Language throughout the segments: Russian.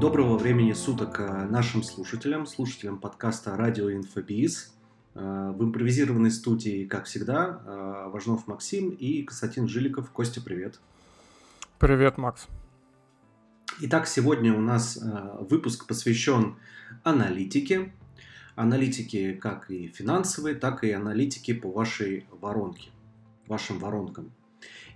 Доброго времени суток э, нашим слушателям, слушателям подкаста «Радио Инфобиз». Э, в импровизированной студии, как всегда, э, Важнов Максим и Константин Жиликов. Костя, привет. Привет, Макс. Итак, сегодня у нас выпуск посвящен аналитике. Аналитике как и финансовой, так и аналитике по вашей воронке, вашим воронкам.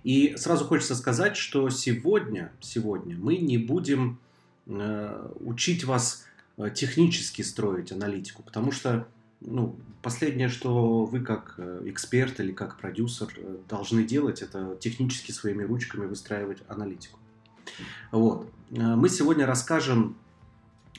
И сразу хочется сказать, что сегодня, сегодня мы не будем учить вас э, технически строить аналитику, потому что ну, последнее, что вы как э, эксперт или как продюсер должны делать, это технически своими ручками выстраивать аналитику. Вот. Мы сегодня расскажем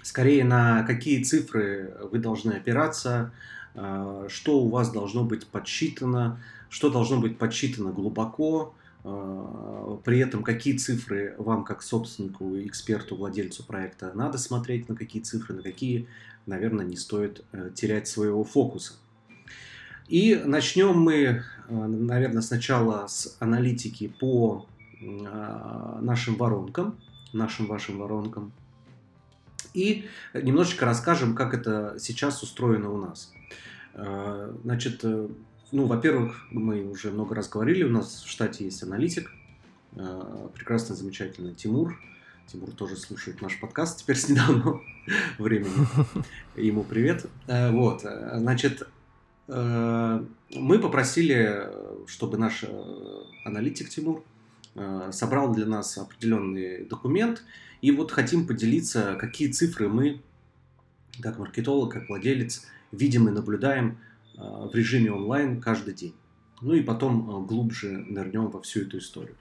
скорее на какие цифры вы должны опираться, что у вас должно быть подсчитано, что должно быть подсчитано глубоко, при этом какие цифры вам, как собственнику, эксперту, владельцу проекта, надо смотреть, на какие цифры, на какие, наверное, не стоит э, терять своего фокуса. И начнем мы, э, наверное, сначала с аналитики по а, нашим воронкам, нашим вашим воронкам. И немножечко расскажем, как это сейчас устроено у нас. Значит, э, ну, во-первых, мы уже много раз говорили, у нас в штате есть аналитик, э, прекрасный, замечательный Тимур. Тимур тоже слушает наш подкаст теперь с недавнего времени. Ему привет. Э, вот, э, значит, мы попросили, чтобы наш аналитик Тимур собрал для нас определенный документ, и вот хотим поделиться, какие цифры мы, как маркетолог, как владелец, видим и наблюдаем в режиме онлайн каждый день. Ну и потом э, глубже нырнем во всю эту историю.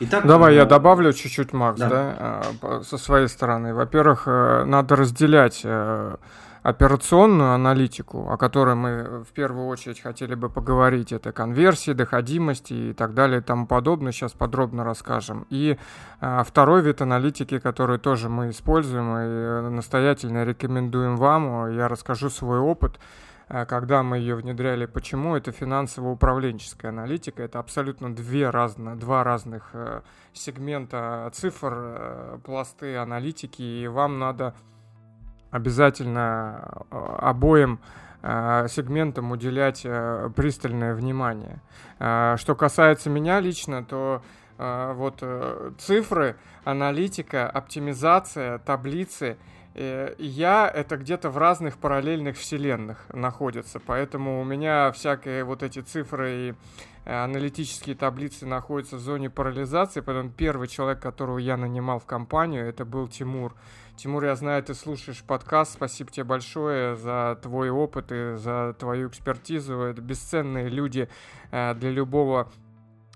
Итак, Давай я э, добавлю чуть-чуть, Макс, да. да, со своей стороны. Во-первых, надо разделять операционную аналитику, о которой мы в первую очередь хотели бы поговорить, это конверсии, доходимости и так далее и тому подобное, сейчас подробно расскажем. И второй вид аналитики, который тоже мы используем и настоятельно рекомендуем вам, я расскажу свой опыт – Э, когда мы ее внедряли. Почему? Это финансово-управленческая аналитика. Это абсолютно две разные, два разных э, сегмента цифр, э, пласты аналитики, и вам надо обязательно обоим сегментам уделять пристальное внимание. Что касается меня лично, то вот цифры, аналитика, оптимизация, таблицы – Э, я это где-то в разных параллельных вселенных находится, поэтому у меня всякие вот эти цифры и э, аналитические таблицы находятся в зоне парализации, поэтому первый человек, которого я нанимал в компанию, это был Тимур. Тимур, я знаю, ты слушаешь подкаст, спасибо тебе большое за твой опыт и за твою экспертизу. Это бесценные люди э, для любого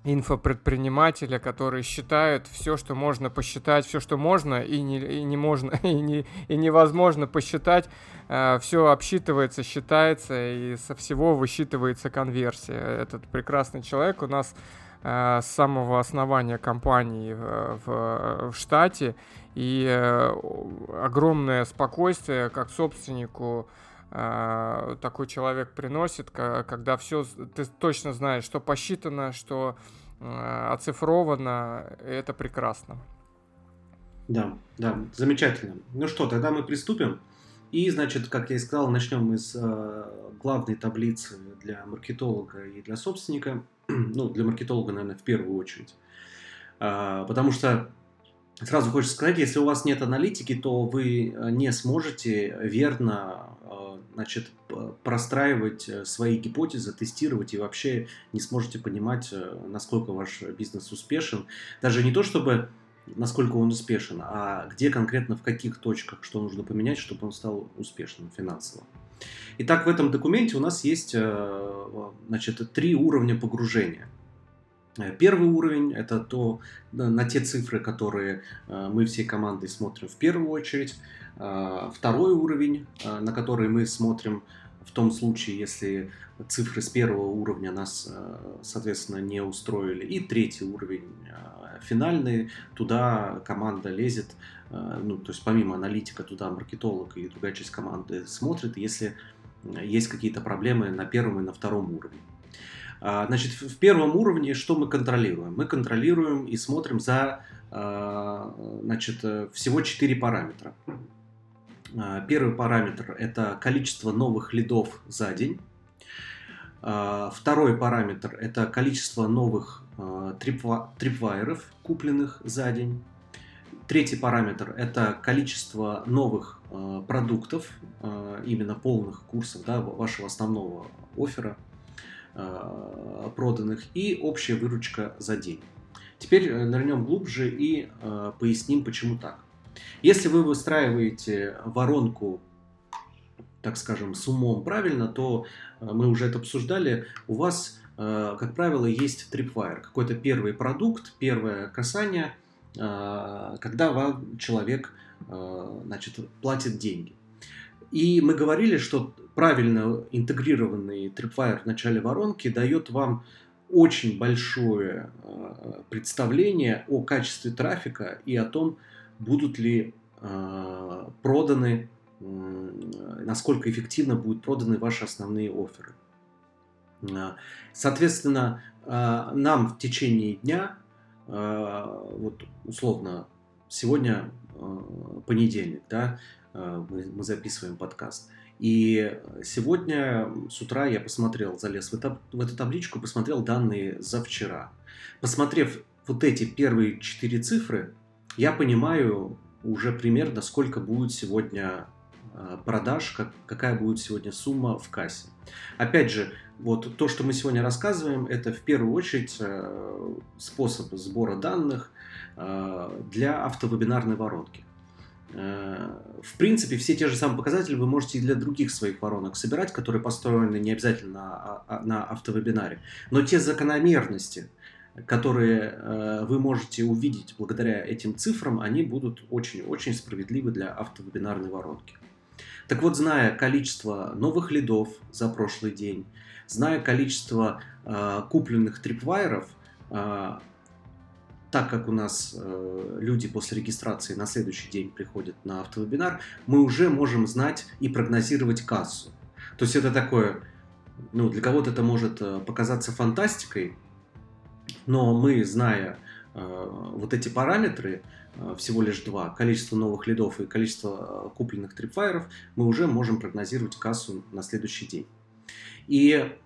инфопредпринимателя, которые считают все, что можно посчитать, все, что можно и не, и не можно, и, не, и невозможно посчитать, э, все обсчитывается, считается, и со всего высчитывается конверсия. Этот прекрасный человек у нас э, с самого основания компании в, в, в штате, и э, огромное спокойствие как собственнику э, такой человек приносит, когда все ты точно знаешь, что посчитано, что э, оцифровано, это прекрасно. Да, да, замечательно. Ну что, тогда мы приступим. И, значит, как я и сказал, начнем с э, главной таблицы для маркетолога и для собственника. ну, для маркетолога, наверное, в первую очередь. Потому что Сразу хочется сказать, если у вас нет аналитики, то вы не сможете верно значит, простраивать э, свои гипотезы, тестировать и вообще не сможете понимать, насколько ваш бизнес успешен. Даже не то, чтобы насколько он успешен, а где конкретно, в каких точках, что нужно поменять, чтобы он стал успешным финансово. Итак, в этом документе у нас есть значит, три уровня погружения – Э, первый уровень – это то, на те цифры, которые э, мы всей командой смотрим в первую очередь. Э, второй уровень, на который мы смотрим в том случае, если цифры с первого уровня нас, соответственно, не устроили. И третий уровень, финальный, туда команда лезет, ну, то есть помимо аналитика, туда маркетолог и другая часть команды смотрит, если есть какие-то проблемы на первом и на втором уровне. А, значит, в первом уровне что мы контролируем? Мы контролируем и смотрим за а, значит, всего четыре параметра. А, первый параметр – это количество новых лидов за день. Второй параметр – это количество новых трипвайеров, купленных за день. Третий параметр – это количество новых продуктов, именно полных курсов да, вашего основного оффера – Э, проданных и общая выручка за день. Теперь э, нырнем глубже и э, поясним, почему так. Если вы выстраиваете воронку, так скажем, с умом правильно, то мы уже это обсуждали, у вас, как правило, есть tripwire, какой-то первый продукт, первое касание, когда вам человек значит, платит деньги. И мы говорили, что правильно интегрированный Tripwire в начале воронки дает вам очень большое э, представление о качестве трафика и о том, будут ли э, проданы, насколько эффективно будут проданы ваши основные оферы. Э, соответственно, нам в течение дня, вот условно, сегодня понедельник, да, мы записываем подкаст – и сегодня с утра я посмотрел, залез в, это, в эту табличку, посмотрел данные за вчера. Посмотрев вот эти первые четыре цифры, я понимаю уже примерно, сколько будет сегодня э, продаж, как, какая будет сегодня сумма в кассе. Опять же, вот то, что мы сегодня рассказываем, это в первую очередь э, способ сбора данных э, для автовебинарной воронки. Э, в принципе, все те же самые показатели вы можете и для других своих воронок собирать, которые построены не обязательно на, а, на автовебинаре. Но те закономерности, которые э, вы можете увидеть благодаря этим цифрам, они будут очень-очень справедливы для автовебинарной воронки. Так вот, зная количество новых лидов за прошлый день, зная количество э, купленных трипвайеров, так как у нас э, люди после регистрации на следующий день приходят на автовебинар, мы уже можем знать и прогнозировать кассу. То есть это такое, ну, для кого-то это может э, показаться фантастикой, но мы, зная э, вот эти параметры, всего лишь два, количество новых лидов и количество купленных трипфайеров, мы уже можем прогнозировать кассу на следующий день. И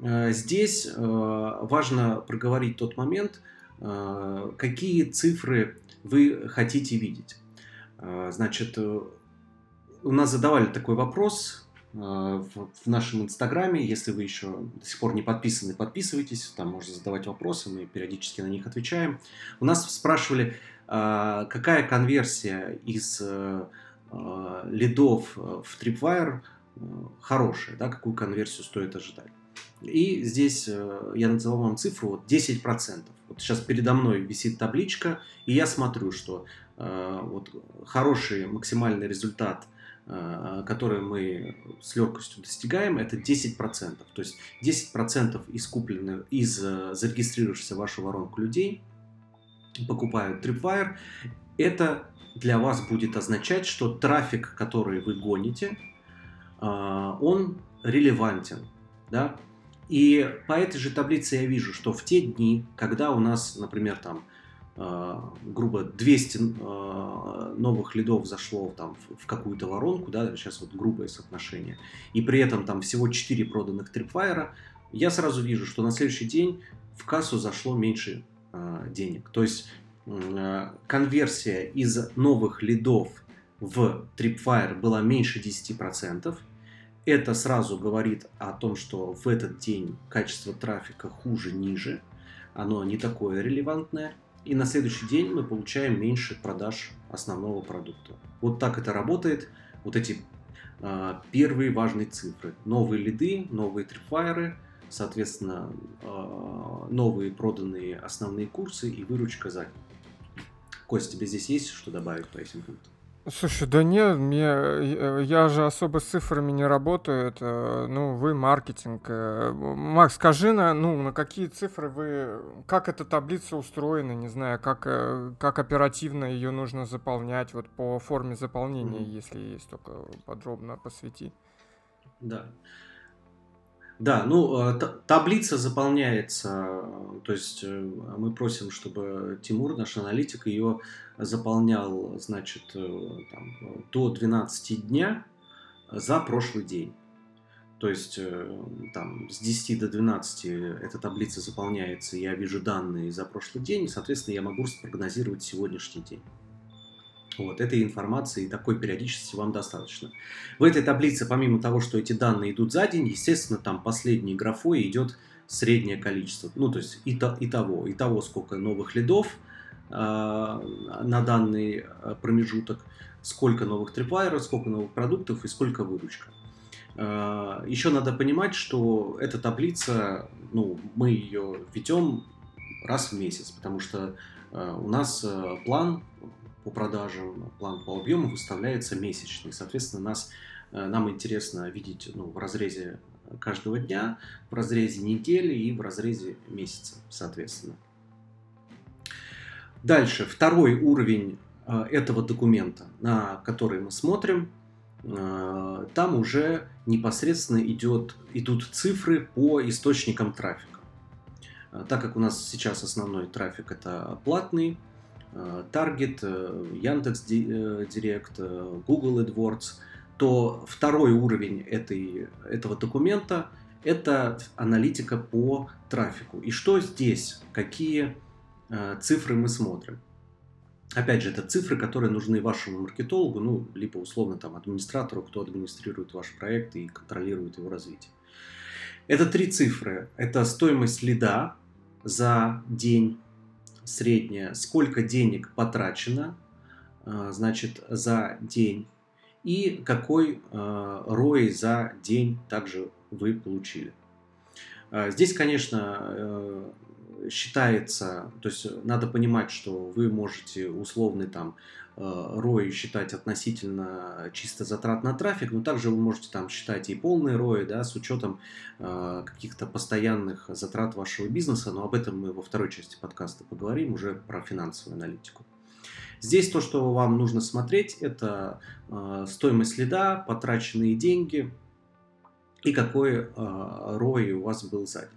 здесь важно проговорить тот момент, какие цифры вы хотите видеть? А, значит, э, у нас задавали такой вопрос в нашем инстаграме. Если вы еще до сих пор не подписаны, подписывайтесь. Там можно задавать вопросы, мы периодически на них отвечаем. У нас спрашивали, какая конверсия из э, лидов в Tripwire э, хорошая, да, какую конверсию стоит ожидать. И здесь я назову вам цифру вот 10%. Вот сейчас передо мной висит табличка, и я смотрю, что э, вот хороший максимальный результат, э, который мы с легкостью достигаем, это 10%. То есть 10% из купленных, из э, зарегистрировавшихся в вашу воронку людей покупают Tripwire. Это для вас будет означать, что трафик, который вы гоните, э, он релевантен. Да? И по этой же таблице я вижу, что в те дни, когда у нас, например, там, э, грубо 200 э, новых лидов зашло там, в, какую-то воронку, да, сейчас вот грубое соотношение, и при этом там всего 4 проданных трипфайера, я сразу вижу, что на следующий день в кассу зашло меньше э, денег. То есть э, конверсия из новых лидов в Tripwire была меньше 10%, это сразу говорит о том, что в этот день качество трафика хуже, ниже, оно не такое релевантное, и на следующий день мы получаем меньше продаж основного продукта. Вот так это работает. Вот эти э, первые важные цифры. Новые лиды, новые трипфайеры, соответственно, э, новые проданные основные курсы и выручка за день. Кость, тебе здесь есть что добавить по этим пунктам? Слушай, да нет, мне, э, я же особо с цифрами не работаю, это, ну, вы маркетинг. Э, Макс, скажи, на, ну, на какие цифры вы, как эта таблица устроена, не знаю, как, э, как оперативно ее нужно заполнять, вот по форме заполнения, mm-hmm. если есть, только подробно посвяти. Да. Да, ну, таблица заполняется, то есть мы просим, чтобы Тимур, наш аналитик, ее заполнял, значит, там, до 12 дня за прошлый день. То есть э, там с 10 до 12 эта таблица заполняется, я вижу данные за прошлый день, соответственно, я могу спрогнозировать сегодняшний день. Вот, этой информации и такой периодичности вам достаточно. В этой таблице, помимо того, что эти данные идут за день, естественно, там последней графой идет среднее количество. Ну, то есть и, то, и того, и того, сколько новых лидов э, на данный э, промежуток, сколько новых трипвайеров, сколько новых продуктов и сколько выручка. А, Еще надо понимать, что эта таблица, ну, мы ее ведем раз в месяц, потому что а, у нас а, план по продажам, план по объему выставляется месячный. Соответственно, нас, нам интересно видеть ну, в разрезе каждого дня, в разрезе недели и в разрезе месяца, соответственно. Дальше, второй уровень этого документа, на который мы смотрим – Э, там уже непосредственно идет, идут цифры по источникам трафика. Э, так как у нас сейчас основной трафик это платный, Target, Яндекс Директ, Google AdWords, то второй уровень этой, этого документа – это аналитика по трафику. И что здесь, какие э, цифры мы смотрим? Опять же, это цифры, которые нужны вашему маркетологу, ну, либо условно там администратору, кто администрирует ваш проект и контролирует его развитие. Это три цифры. Это стоимость лида за день средняя, сколько денег потрачено, а, значит, за день, и какой ROI а, за день также вы получили. А, здесь, конечно, э, считается, то есть надо понимать, что вы можете условный там ROI э, считать относительно чисто затрат на трафик, но также вы можете там считать и полный ROI, да, с учетом э, каких-то постоянных затрат вашего бизнеса, но об этом мы во второй части подкаста поговорим уже про финансовую аналитику. Здесь то, что вам нужно смотреть, это э, стоимость следа, потраченные деньги и какой э, ROI у вас был за день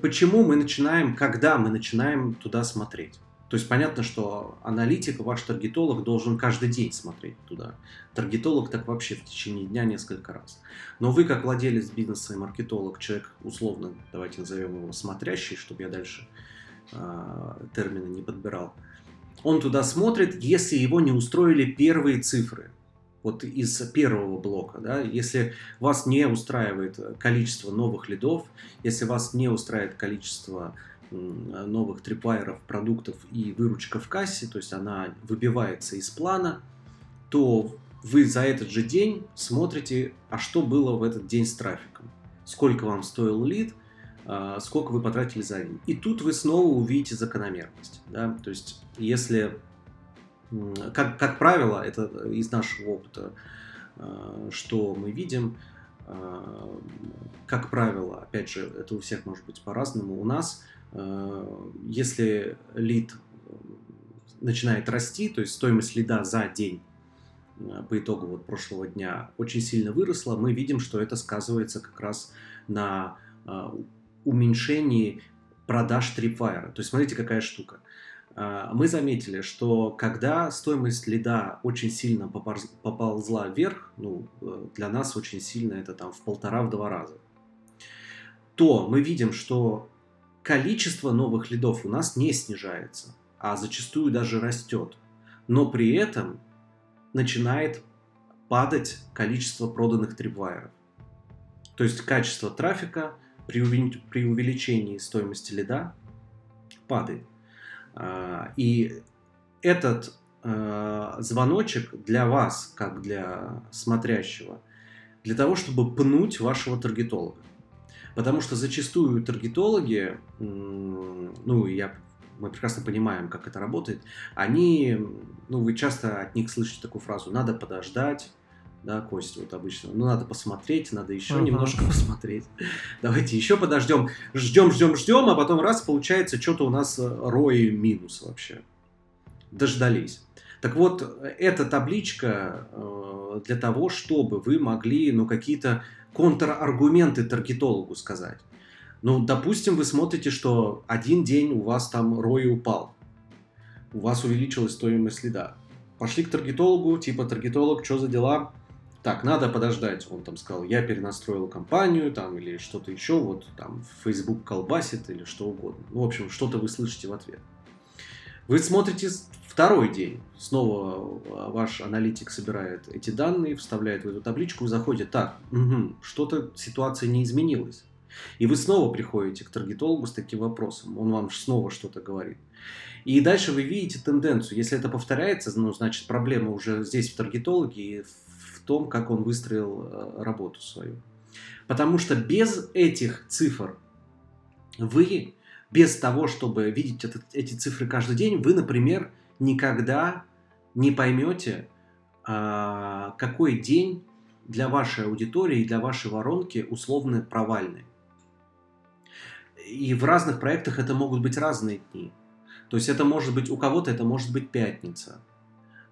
почему мы начинаем, когда мы начинаем туда смотреть. То есть понятно, что аналитик, ваш таргетолог должен каждый день смотреть туда. Таргетолог так вообще в течение дня несколько раз. Но вы, как владелец бизнеса и маркетолог, человек условно, давайте назовем его смотрящий, чтобы я дальше э, термины не подбирал, он туда смотрит, если его не устроили первые цифры вот из первого блока, да, если вас не устраивает количество новых лидов, если вас не устраивает количество новых трипвайеров, продуктов и выручка в кассе, то есть она выбивается из плана, то вы за этот же день смотрите, а что было в этот день с трафиком, сколько вам стоил лид, а, сколько вы потратили за день. И тут вы снова увидите закономерность. Да? То есть если как, как правило, это из нашего опыта, э, что мы видим, э, как правило, опять же, это у всех может быть по-разному, у нас, если лид начинает расти, то есть стоимость лида за день по итогу вот прошлого дня очень сильно выросла, мы видим, что это сказывается как раз на уменьшении продаж Tripwire. То есть смотрите, какая штука. Мы заметили, что когда стоимость лида очень сильно поползла вверх, ну, э, для нас очень сильно это там в полтора-два раза, то мы видим, что количество новых лидов у нас не снижается, а зачастую даже растет. Но при этом начинает падать количество проданных трипвайеров. То есть качество трафика при увеличении стоимости лида падает. А, и этот а, звоночек для вас, как для смотрящего, для того, чтобы пнуть вашего таргетолога. Потому что зачастую таргетологи, ну, я, мы прекрасно понимаем, как это работает, они, ну, вы часто от них слышите такую фразу «надо подождать», да, Костя, вот обычно. Ну, надо посмотреть, надо еще uh-huh. немножко посмотреть. Давайте еще подождем. Ждем, ждем, ждем, а потом раз, получается, что-то у нас э, рой минус вообще. Дождались. Так вот, эта табличка э, для того, чтобы вы могли, ну, какие-то контраргументы таргетологу сказать. Ну, допустим, вы смотрите, что один день у вас там ROI упал. У вас увеличилась стоимость лида. Пошли к таргетологу, типа, таргетолог, что за дела? Так, надо подождать. Он там сказал, я перенастроил компанию, там, или что-то еще, вот, там, Facebook колбасит, или что угодно. Ну, в общем, что-то вы слышите в ответ. Вы смотрите второй день. Снова а, ваш аналитик собирает эти данные, вставляет в эту табличку, вы заходите, так, угу, что-то ситуация не изменилась. И вы снова приходите к таргетологу с таким вопросом. Он вам снова что-то говорит. И дальше вы видите тенденцию. Если это повторяется, ну, значит, проблема уже здесь в таргетологе и в том, как он выстроил э, работу свою. Потому что без этих цифр вы без того, чтобы видеть этот, эти цифры каждый день, вы, например, никогда не поймете, а, какой день для вашей аудитории и для вашей воронки условно провальный. И в разных проектах это могут быть разные дни. То есть это может быть, у кого-то это может быть пятница,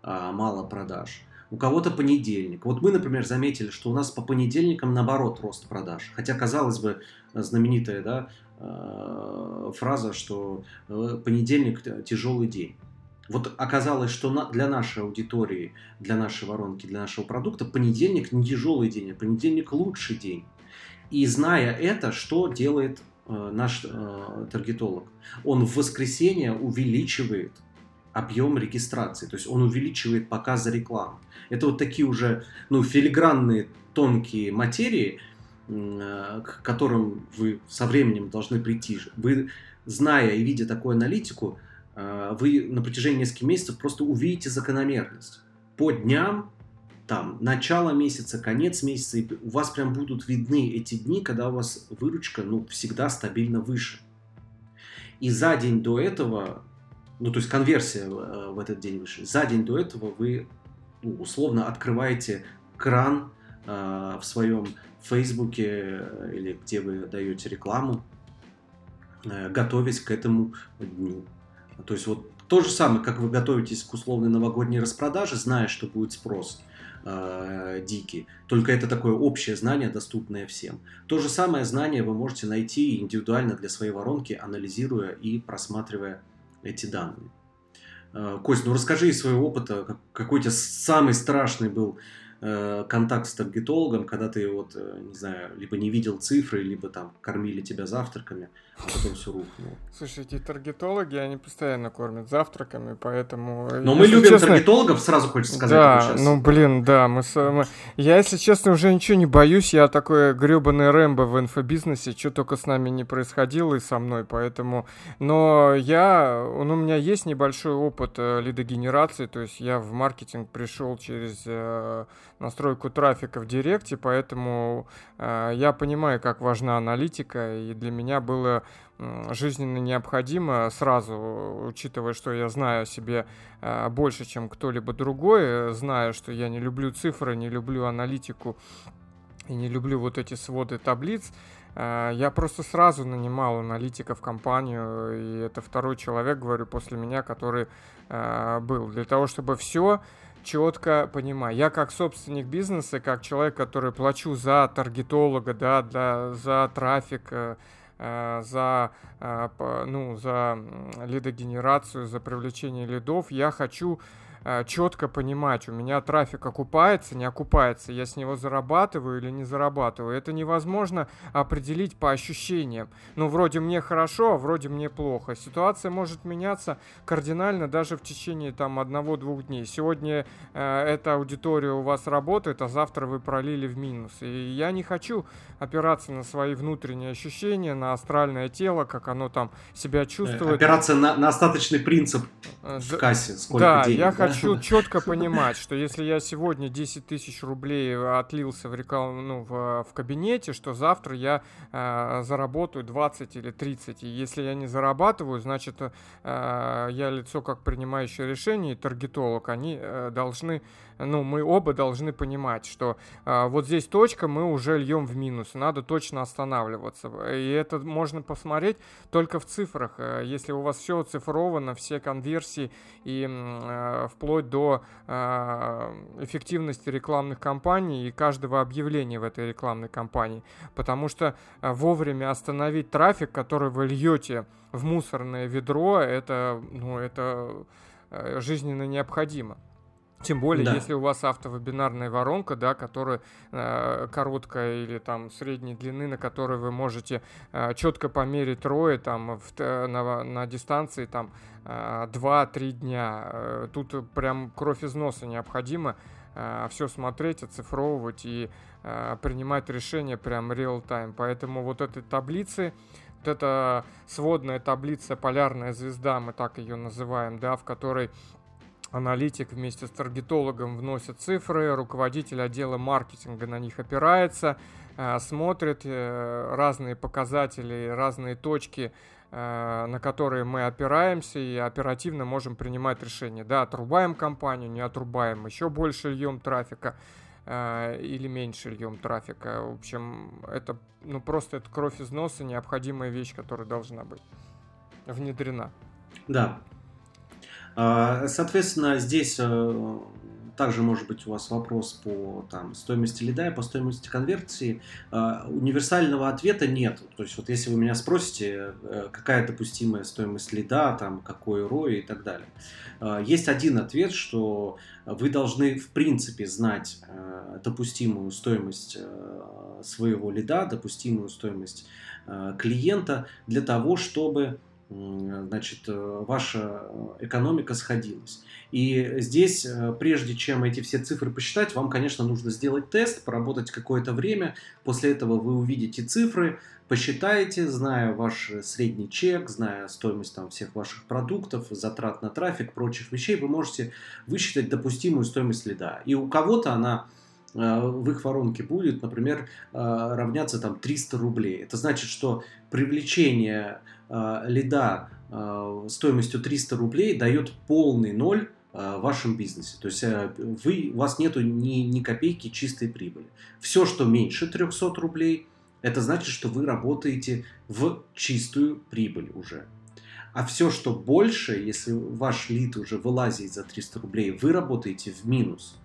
а, мало продаж, у кого-то понедельник. Вот мы, например, заметили, что у нас по понедельникам наоборот рост продаж. Хотя, казалось бы, знаменитая да, Э, фраза, что э, понедельник тяжелый день. Вот оказалось, что для нашей аудитории, для нашей воронки, для нашего продукта понедельник не тяжелый день, а понедельник лучший день. И зная это, что делает э, наш э, таргетолог? Он в воскресенье увеличивает объем регистрации, то есть он увеличивает показы рекламы. Это вот такие уже ну, филигранные тонкие материи, Э, к которым вы со временем должны прийти. Вы, зная и видя такую аналитику, вы на протяжении нескольких месяцев просто увидите закономерность. По дням, там, начало месяца, конец месяца, и у вас прям будут видны эти дни, когда у вас выручка, ну, всегда стабильно выше. И за день до этого, ну, то есть конверсия э, в этот день выше, за день до этого вы ну, условно открываете кран э, в своем Фейсбуке э, или где вы даете рекламу, э, готовясь к этому дню. То есть вот то же самое, как вы готовитесь к условной новогодней распродаже, зная, что будет спрос э, дикий. Только это такое общее знание, доступное всем. То же самое знание вы можете найти индивидуально для своей воронки, анализируя и просматривая эти данные. Э, Кость, ну расскажи из своего опыта, какой у тебя самый страшный был контакт с таргетологом, когда ты вот, э, не знаю, либо не видел цифры, либо там кормили тебя завтраками, а потом все рухнуло. Слушай, эти таргетологи, они постоянно кормят завтраками, поэтому... Но мы любим честно... таргетологов, сразу хочется сказать. Да, ну блин, да, мы, мы... Я, если честно, уже ничего не боюсь, я такой гребаный Рэмбо в инфобизнесе, что только с нами не происходило и со мной, поэтому... Но я, ну, у меня есть небольшой опыт э, лидогенерации, то есть я в маркетинг пришел через настройку трафика в Директе, поэтому э, я понимаю, как важна аналитика, и для меня было жизненно необходимо сразу, учитывая, что я знаю о себе э, больше, чем кто-либо другой, зная, что я не люблю цифры, не люблю аналитику и не люблю вот эти своды таблиц, э, я просто сразу нанимал аналитика в компанию, и это второй человек, говорю, после меня, который э, был. Для того, чтобы все четко понимаю. Я как собственник бизнеса, как человек, который плачу за таргетолога, да, для, за трафик, э, э за, э, ну, за лидогенерацию, за привлечение лидов, я хочу четко понимать, у меня трафик окупается, не окупается, я с него зарабатываю или не зарабатываю. Это невозможно определить по ощущениям. Ну, вроде мне хорошо, а вроде мне плохо. Ситуация может меняться кардинально даже в течение там одного-двух дней. Сегодня э, эта аудитория у вас работает, а завтра вы пролили в минус. И я не хочу опираться на свои внутренние ощущения, на астральное тело, как оно там себя чувствует. Опираться на, на остаточный принцип э, в кассе, сколько да, денег. Я да, хочу четко понимать, что если я сегодня 10 тысяч рублей отлился в, рекламу, ну, в, в кабинете, что завтра я э, заработаю 20 или 30. И если я не зарабатываю, значит, э, я лицо как принимающее решение, и таргетолог, они э, должны ну, мы оба должны понимать, что э, вот здесь точка, мы уже льем в минус, надо точно останавливаться. И это можно посмотреть только в цифрах. Если у вас все оцифровано, все конверсии конверсии и э, вплоть до э, эффективности рекламных кампаний и каждого объявления в этой рекламной кампании. Потому что э, вовремя остановить трафик, который вы льете в мусорное ведро, это, ну, это э, жизненно необходимо. Тем более, да. если у вас автовебинарная воронка, да, которая э, короткая или там средней длины, на которой вы можете э, четко померить рои там в, на, на дистанции там э, 2-3 дня. Э, тут прям кровь из носа необходимо э, все смотреть, оцифровывать и э, принимать решения прям реал-тайм. Поэтому вот этой таблицы вот эта сводная таблица «Полярная звезда», мы так ее называем, да, в которой аналитик вместе с таргетологом вносит цифры, руководитель отдела маркетинга на них опирается, э, смотрит э, разные показатели, разные точки, э, на которые мы опираемся и оперативно можем принимать решения. Да, отрубаем компанию, не отрубаем, еще больше льем трафика или меньше льем трафика. В общем, это ну просто это кровь из носа, необходимая вещь, которая должна быть внедрена. Да, соответственно, здесь э, также может быть у вас вопрос по там, стоимости лида и по стоимости конверсии. А, универсального ответа нет. То есть вот если вы меня спросите, э, какая допустимая стоимость лида, там, какой ROI и так далее. А, есть один ответ, что вы должны в принципе знать э, допустимую стоимость своего лида, допустимую стоимость клиента для того, чтобы значит, э, ваша э, экономика сходилась. И здесь, э, прежде чем эти все цифры посчитать, вам, конечно, нужно сделать тест, поработать какое-то время. После этого вы увидите цифры, посчитаете, зная ваш средний чек, зная стоимость там, всех ваших продуктов, затрат на трафик, прочих вещей, вы можете высчитать допустимую стоимость лида. И у кого-то она в их воронке будет, например, равняться там 300 рублей. Это значит, что привлечение э, лида э, стоимостью 300 рублей дает полный ноль э, в вашем бизнесе. То есть вы, у вас нет ни, ни копейки чистой прибыли. Все, что меньше 300 рублей, это значит, что вы работаете в чистую прибыль уже. А все, что больше, если ваш лид уже вылазит за 300 рублей, вы работаете в минус.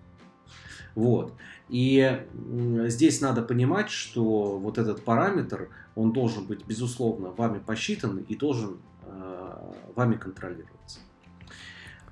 Вот. И здесь надо понимать, что вот этот параметр, он должен быть, безусловно, вами посчитан и должен э, вами контролироваться.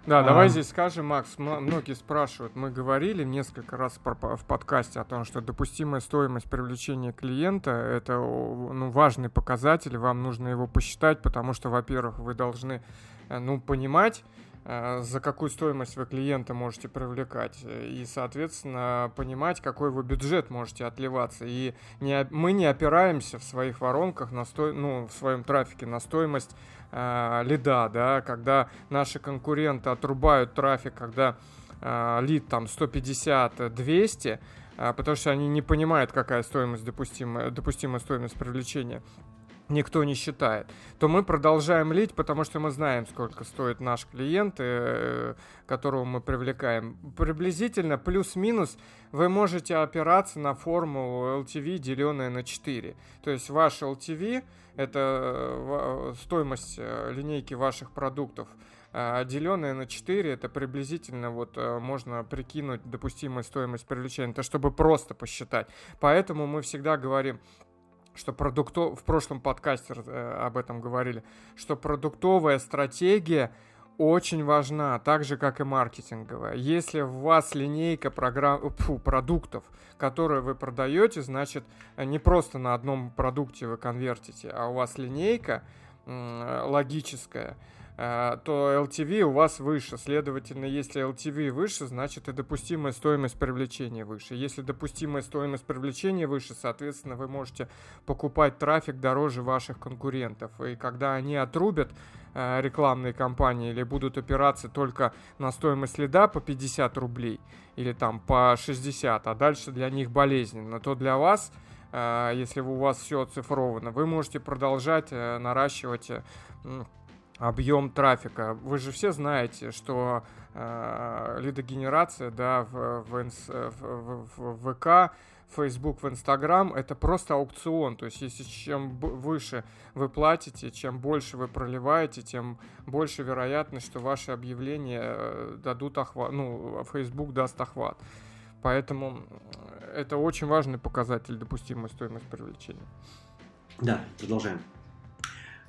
Да, а... давай здесь скажем, Макс, многие спрашивают, мы говорили несколько раз в подкасте о том, что допустимая стоимость привлечения клиента – это ну, важный показатель, вам нужно его посчитать, потому что, во-первых, вы должны э, ну, понимать, за какую стоимость вы клиента можете привлекать э, и, соответственно, понимать, какой вы бюджет можете отливаться. И не, мы не опираемся в своих воронках, на сто, ну, в своем трафике на стоимость э, лида, да, когда наши конкуренты отрубают трафик, когда э, лид там 150-200, э, потому что они не понимают, какая стоимость допустимая, допустимая стоимость привлечения никто не считает, то мы продолжаем лить, потому что мы знаем, сколько стоит наш клиент, э, которого мы привлекаем. Приблизительно плюс-минус вы можете опираться на формулу LTV, деленное на 4. То есть ваш LTV – это э, стоимость э, линейки ваших продуктов, а деленное на 4 это приблизительно вот можно прикинуть допустимую стоимость привлечения, это чтобы просто посчитать. Поэтому мы всегда говорим, что продукто... в прошлом подкасте э, об этом говорили, что продуктовая стратегия очень важна, так же, как и маркетинговая. Если у вас линейка программ... Фу, продуктов, которые вы продаете, значит, не просто на одном продукте вы конвертите, а у вас линейка логическая, Э, то LTV у вас выше. Следовательно, если LTV выше, значит и допустимая стоимость привлечения выше. Если допустимая стоимость привлечения выше, соответственно, вы можете покупать трафик дороже ваших конкурентов. И когда они отрубят э, рекламные кампании или будут опираться только на стоимость лида по 50 рублей или там по 60, а дальше для них болезненно, то для вас э, если у вас все оцифровано, вы можете продолжать наращивать объем трафика. Вы же все знаете, что э, лидогенерация да, в, в, в, в, в ВК Facebook, в Instagram, это просто аукцион. То есть, если чем выше вы платите, чем больше вы проливаете, тем больше вероятность, что ваши объявления э, дадут охват, ну, Facebook даст охват. Поэтому это очень важный показатель допустимой стоимости привлечения. Да, продолжаем.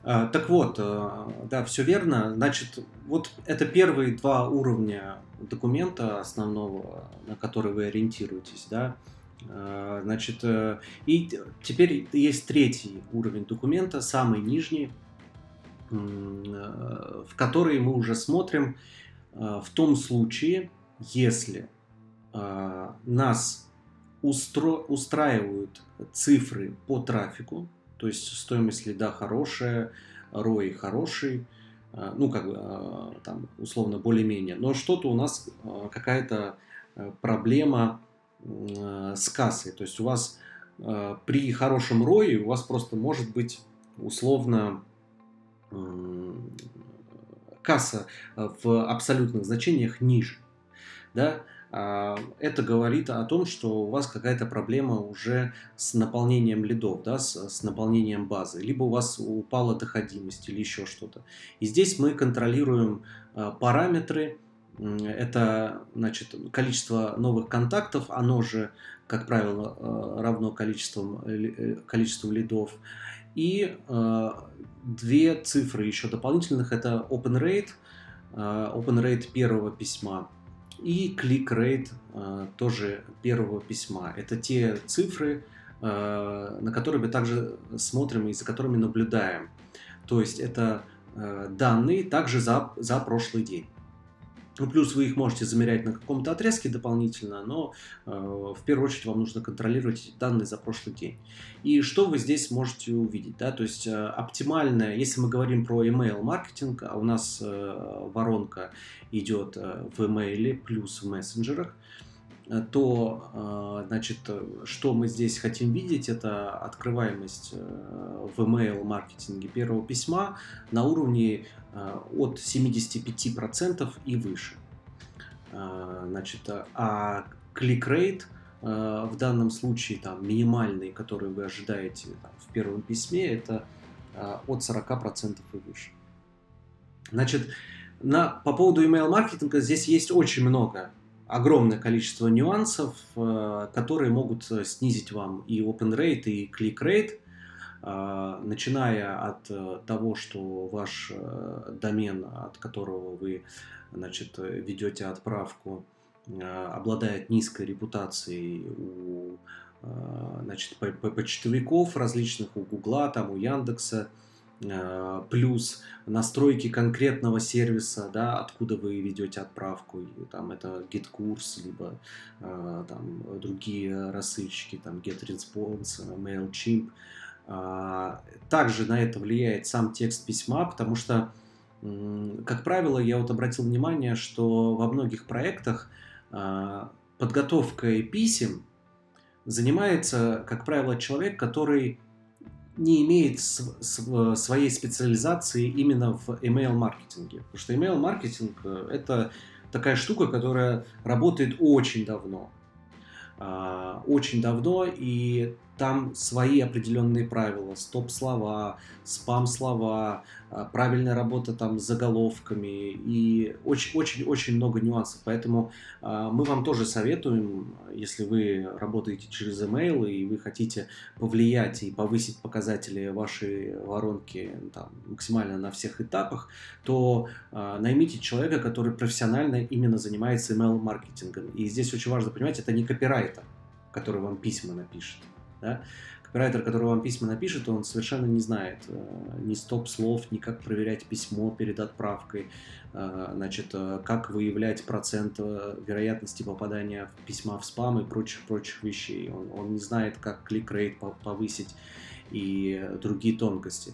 А, так вот, э, да, все верно. Значит, вот это первые два уровня документа основного, на который вы ориентируетесь, да. А, значит, э, и теперь есть третий уровень документа, самый нижний, э, в который мы уже смотрим в том случае, если нас устро... устраивают цифры по трафику, то есть стоимость лида хорошая, ROI хороший, э, ну, как бы, э, там, условно, более-менее. Но что-то у нас э, какая-то проблема с кассой. То есть у вас при хорошем ROI у вас просто может быть условно касса в абсолютных значениях ниже. Да? А, это говорит о том, что у вас какая-то проблема уже с наполнением лидов, да, с, с наполнением базы, либо у вас упала доходимость или еще что-то. И здесь мы контролируем а, параметры, это значит, количество новых контактов, оно же, как правило, а, равно количеству, э, количеству лидов. И две цифры еще дополнительных, это open rate, open rate первого письма – и клик-рейт э, тоже первого письма. Это те цифры, э, на которые мы также смотрим и за которыми наблюдаем. То есть это э, данные также за, за прошлый день. Ну, плюс вы их можете замерять на каком-то отрезке дополнительно, но э, в первую очередь вам нужно контролировать данные за прошлый день. И что вы здесь можете увидеть? Да? То есть э, оптимальное, если мы говорим про email маркетинг, а у нас э, воронка идет э, в email плюс в мессенджерах, э, то, э, значит, что мы здесь хотим видеть, это открываемость в email маркетинге первого письма на уровне Э, от 75% и выше. Э, значит, а клик-рейт э, в данном случае там минимальный, который вы ожидаете там, в первом письме, это от 40% и выше. Значит, на, по поводу email маркетинга здесь есть очень много, огромное количество нюансов, которые могут снизить вам и open rate, и click rate. А, начиная от э, того, что ваш э, домен, от которого вы значит, ведете отправку, э, обладает низкой репутацией у значит, почтовиков различных, у Гугла, там, у Яндекса, плюс настройки конкретного сервиса, да, откуда вы ведете отправку, там это GetCourse, либо там другие рассылщики, там GetResponse, MailChimp, а, также на это влияет сам текст письма, потому что, как правило, я вот обратил внимание, что во многих проектах а, подготовкой писем занимается, как правило, человек, который не имеет своей специализации именно в email-маркетинге. Потому что email-маркетинг э, – это такая штука, которая работает очень давно. А, очень давно, и там свои определенные правила, стоп-слова, спам-слова, а, правильная работа там с заголовками и очень-очень-очень много нюансов. Поэтому а, мы вам тоже советуем, если вы работаете через email и вы хотите повлиять и повысить показатели вашей воронки там, максимально на всех этапах, то а, наймите человека, который профессионально именно занимается email-маркетингом. И здесь очень важно понимать, это не копирайтер, который вам письма напишет. Да? Копирайтер, который вам письма напишет, он совершенно не знает э, ни стоп-слов, ни как проверять письмо перед отправкой, э, значит, э, как выявлять процент вероятности попадания письма в спам и прочих-прочих вещей. Он, он не знает, как клик-рейт повысить и другие тонкости.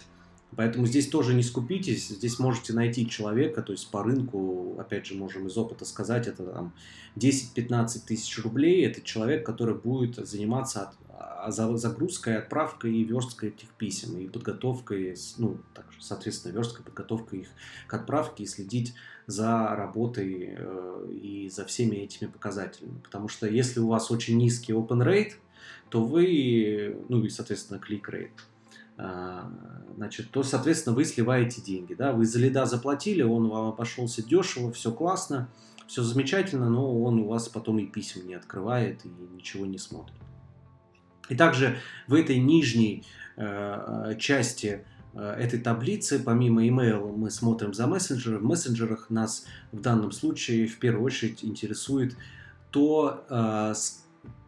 Поэтому здесь тоже не скупитесь, здесь можете найти человека, то есть по рынку, опять же, можем из опыта сказать, это там 10-15 тысяч рублей, это человек, который будет заниматься от, загрузкой, отправкой и версткой этих писем, и подготовкой, ну, также, соответственно, версткой, подготовкой их к отправке и следить за работой э, и за всеми этими показателями. Потому что если у вас очень низкий open rate, то вы, ну и, соответственно, клик-рейт, значит, то, соответственно, вы сливаете деньги. Да? Вы за лида заплатили, он вам обошелся дешево, все классно, все замечательно, но он у вас потом и писем не открывает и ничего не смотрит. И также в этой нижней э, части э, этой таблицы, помимо email, мы смотрим за мессенджеры. В мессенджерах нас в данном случае в первую очередь интересует то, э, с,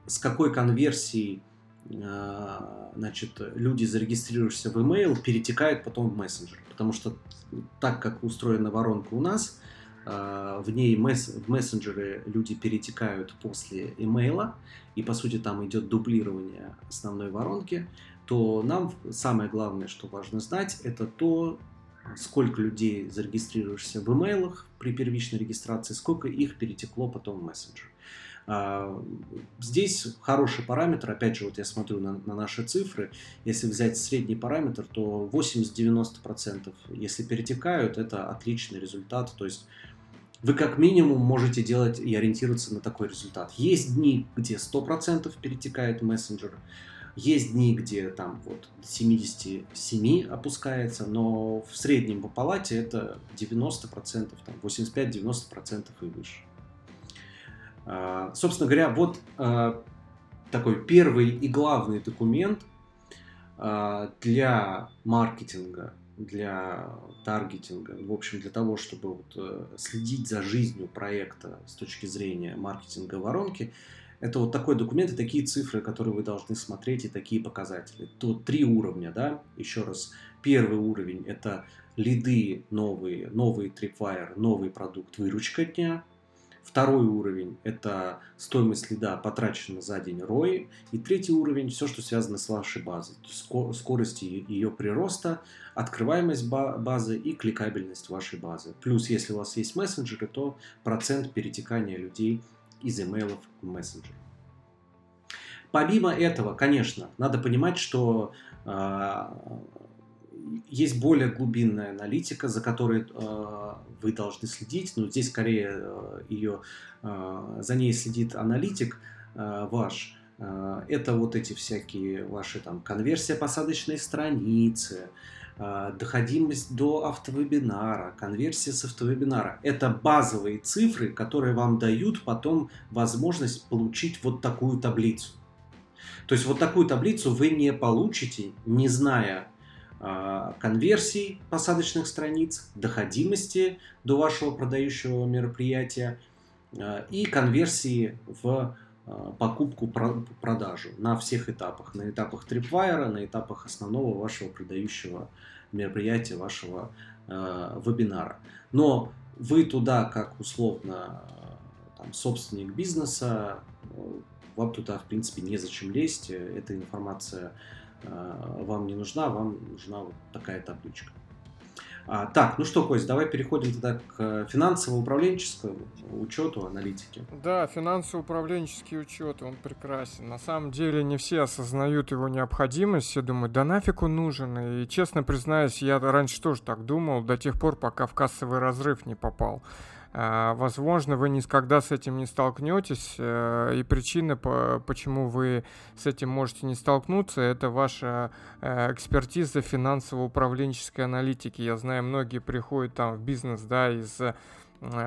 с какой конверсией э, значит, люди, зарегистрировавшиеся в email, перетекают потом в мессенджер. Потому что так как устроена воронка у нас, в ней месс в мессенджеры люди перетекают после имейла, и по сути там идет дублирование основной воронки, то нам самое главное, что важно знать, это то, сколько людей, зарегистрировавшихся в имейлах при первичной регистрации, сколько их перетекло потом в мессенджер. А, здесь хороший параметр, опять же, вот я смотрю на, на наши цифры, если взять средний параметр, то 80-90%, если перетекают, это отличный результат, то есть вы как минимум можете делать и ориентироваться на такой результат. Есть дни, где 100% перетекает мессенджер, есть дни, где там вот 77 опускается, но в среднем по палате это 90%, там 85-90% и выше. А, собственно говоря, вот а, такой первый и главный документ а, для маркетинга для таргетинга, в общем, для того, чтобы вот э, следить за жизнью проекта с точки зрения маркетинга воронки, это вот такой документ и такие цифры, которые вы должны смотреть, и такие показатели. Тут три уровня, да, еще раз. Первый уровень – это лиды новые, новый Tripwire, новый продукт, выручка дня. Второй уровень – это стоимость лида, потрачена за день ROI. И третий уровень – все, что связано с вашей базой. То скорость ее прироста, открываемость базы и кликабельность вашей базы. Плюс, если у вас есть мессенджеры, то процент перетекания людей из имейлов в мессенджер. Помимо этого, конечно, надо понимать, что э, есть более глубинная аналитика, за которой э, вы должны следить. Но здесь скорее э, ее, э, за ней следит аналитик э, ваш. Э, это вот эти всякие ваши там конверсия посадочной страницы, э, доходимость до автовебинара, конверсия с автовебинара. Это базовые цифры, которые вам дают потом возможность получить вот такую таблицу. То есть вот такую таблицу вы не получите, не зная конверсий посадочных страниц, доходимости до вашего продающего мероприятия а, и конверсии в а, покупку, продажу на всех этапах. На этапах Tripwire, на этапах основного вашего продающего мероприятия, вашего вебинара. Но вы туда, как условно там, собственник бизнеса, вам туда, в принципе, незачем лезть. Эта информация Э, вам не нужна, вам нужна вот такая табличка. А, так, ну что, Кость, давай переходим тогда к финансово-управленческому учету, аналитике. Да, финансово-управленческий учет, он прекрасен. На самом деле не все осознают его необходимость, все думают, да нафиг он нужен. И честно признаюсь, я раньше тоже так думал, до тех пор, пока в кассовый разрыв не попал. А, возможно, вы никогда с этим не столкнетесь, э, и причина, почему вы с этим можете не столкнуться, это ваша э, экспертиза финансово-управленческой аналитики. Я знаю, многие приходят там в бизнес, да, из э,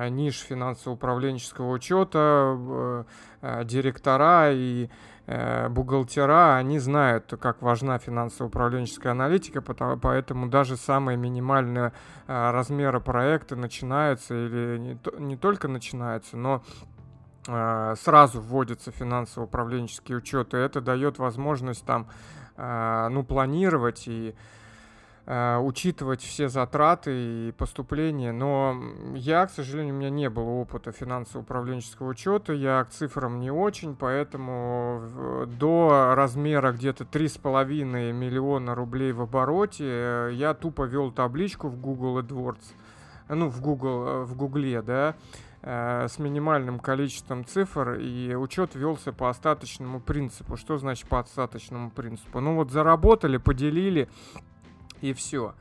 ниш финансово-управленческого учета, директора и бухгалтера, они знают, как важна финансово-управленческая аналитика, потому, поэтому даже самые минимальные э, размеры проекта начинаются или не, не только начинаются, но э, сразу вводится финансово-управленческий учет, и это дает возможность там, э, ну, планировать и Э, учитывать все затраты и поступления, но я, к сожалению, у меня не было опыта финансово-управленческого учета, я к цифрам не очень, поэтому до размера где-то 3,5 миллиона рублей в обороте э, я тупо вел табличку в Google AdWords, ну, в Google, э, в Гугле, да, с минимальным количеством цифр, и учет велся по остаточному принципу. Что значит по остаточному принципу? Ну вот заработали, поделили, и все.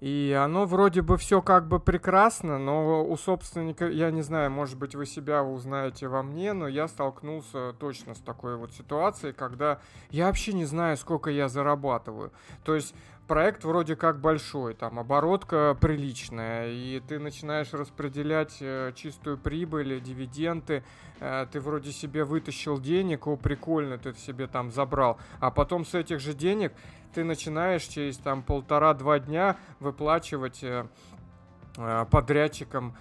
И оно вроде бы все как бы прекрасно, но у собственника, я не знаю, может быть, вы себя узнаете во мне, но я столкнулся точно с такой вот ситуацией, когда я вообще не знаю, сколько я зарабатываю. То есть проект вроде как большой, там оборотка приличная, и ты начинаешь распределять э, чистую прибыль, дивиденды, э, ты вроде себе вытащил денег, о, прикольно, ты себе там забрал, а потом с этих же денег ты начинаешь через там полтора-два дня выплачивать э, подрядчикам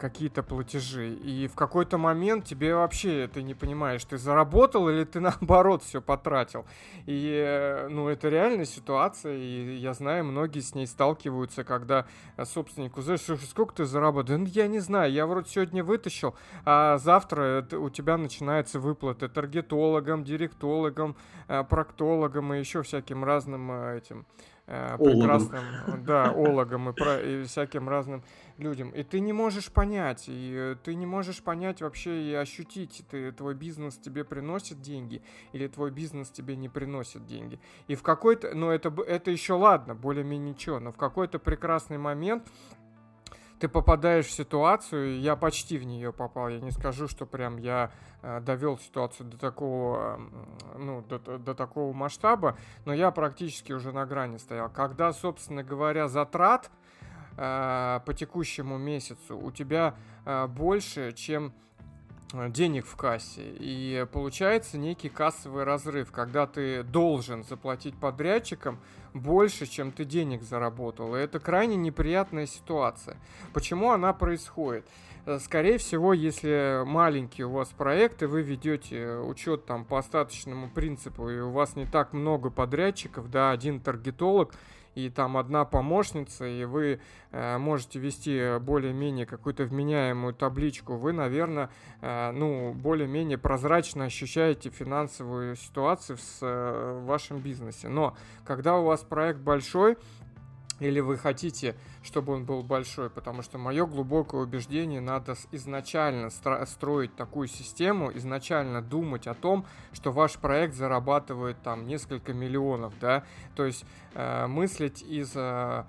какие-то платежи. И в какой-то момент тебе вообще ты не понимаешь, ты заработал или ты наоборот все потратил. И, ну, это реальная ситуация, и я знаю, многие с ней сталкиваются, когда собственнику, знаешь, сколько ты заработал? Да я не знаю, я вроде сегодня вытащил, а завтра у тебя начинаются выплаты таргетологам, директологам, э, проктологам и еще всяким разным этим прекрасным, да, ологам и, про, и всяким разным людям. И ты не можешь понять, и э, ты не можешь понять вообще и ощутить, ты, твой бизнес тебе приносит деньги, или твой бизнес тебе не приносит деньги. И в какой-то, ну это, это еще ладно, более-менее ничего, но в какой-то прекрасный момент ты попадаешь в ситуацию, я почти в нее попал, я не скажу, что прям я э, довел ситуацию до такого, ну, до, до такого масштаба, но я практически уже на грани стоял. Когда, собственно говоря, затрат э, по текущему месяцу у тебя э, больше, чем э, денег в кассе. И получается некий кассовый разрыв, когда ты должен заплатить подрядчикам больше, чем ты денег заработал. И это крайне неприятная ситуация. Почему она происходит? Э, скорее всего, если маленький у вас проект, и вы ведете учет там по остаточному принципу, и у вас не так много подрядчиков, да, один таргетолог – и там одна помощница, и вы э, можете вести более-менее какую-то вменяемую табличку, вы, наверное, э, ну, более-менее прозрачно ощущаете финансовую ситуацию в, э, в вашем бизнесе. Но когда у вас проект большой, или вы хотите, чтобы он был большой, потому что мое глубокое убеждение, надо изначально строить такую систему, изначально думать о том, что ваш проект зарабатывает там несколько миллионов, да, то есть э, мыслить из э,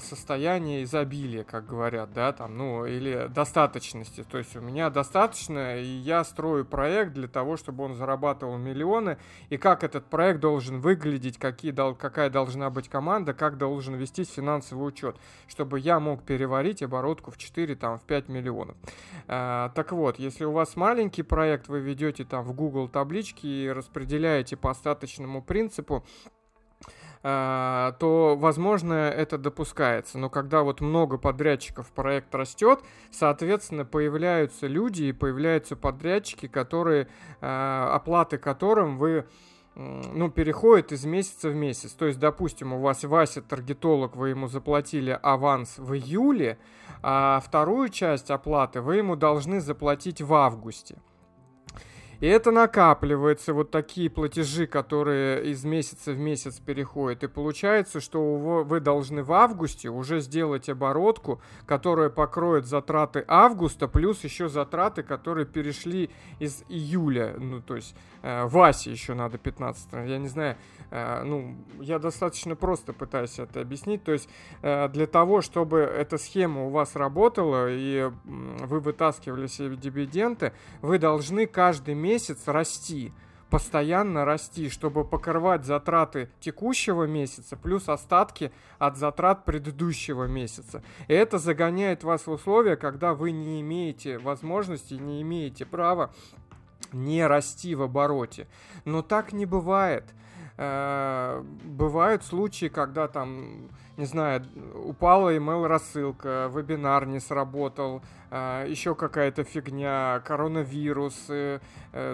состояние изобилия, как говорят, да, там, ну, или достаточности. То есть у меня достаточно, и я строю проект для того, чтобы он зарабатывал миллионы, и как этот проект должен выглядеть, какие, какая должна быть команда, как должен вестись финансовый учет, чтобы я мог переварить оборотку в 4, там, в 5 миллионов. А, так вот, если у вас маленький проект, вы ведете там в Google таблички и распределяете по остаточному принципу, то, возможно, это допускается. Но когда вот много подрядчиков, проект растет, соответственно, появляются люди и появляются подрядчики, которые, а, оплаты которым вы ну, переходит из месяца в месяц. То есть, допустим, у вас Вася таргетолог, вы ему заплатили аванс в июле, а вторую часть оплаты вы ему должны заплатить в августе. И это накапливается, вот такие платежи, которые из месяца в месяц переходят. И получается, что вы должны в августе уже сделать оборотку, которая покроет затраты августа, плюс еще затраты, которые перешли из июля. Ну, то есть э, Васе еще надо 15 Я не знаю, э, ну, я достаточно просто пытаюсь это объяснить. То есть э, для того, чтобы эта схема у вас работала, и вы вытаскивали себе дивиденды, вы должны каждый месяц месяц расти, постоянно расти, чтобы покрывать затраты текущего месяца плюс остатки от затрат предыдущего месяца. И это загоняет вас в условия, когда вы не имеете возможности, не имеете права не расти в обороте. Но так не бывает. Э, бывают случаи, когда там, не знаю, упала email рассылка, вебинар не сработал, э, еще какая-то фигня, коронавирус, э,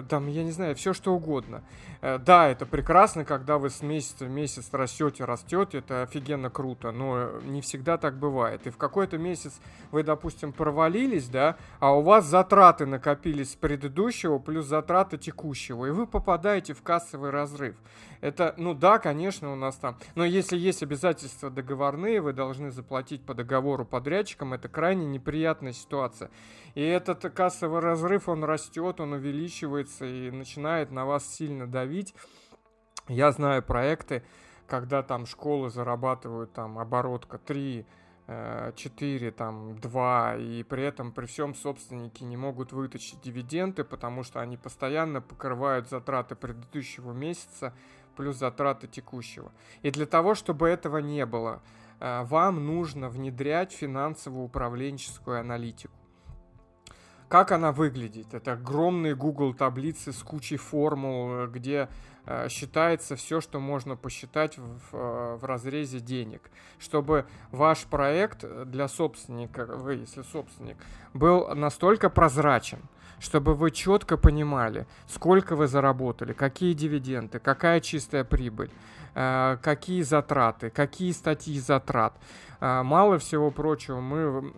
там, я не знаю, все что угодно. Да, это прекрасно, когда вы с месяца в месяц растете, растете, это офигенно круто, но не всегда так бывает. И в какой-то месяц вы, допустим, провалились, да, а у вас затраты накопились с предыдущего плюс затраты текущего, и вы попадаете в кассовый разрыв. Это, ну да, конечно, у нас там. Но если есть обязательства договорные, вы должны заплатить по договору подрядчикам, это крайне неприятная ситуация. И этот кассовый разрыв, он растет, он увеличивается и начинает на вас сильно давить. Я знаю проекты, когда там школы зарабатывают там оборотка 3, 4, там 2, и при этом при всем собственники не могут вытащить дивиденды, потому что они постоянно покрывают затраты предыдущего месяца плюс затраты текущего. И для того, чтобы этого не было, э, вам нужно внедрять финансово-управленческую аналитику. Как она выглядит? Это огромные Google таблицы с кучей формул, где э, считается все, что можно посчитать в, в разрезе денег, чтобы ваш проект для собственника, вы, если собственник, был настолько прозрачен, чтобы вы четко понимали, сколько вы заработали, какие дивиденды, какая чистая прибыль, э, какие затраты, какие статьи затрат. Э, мало всего прочего, мы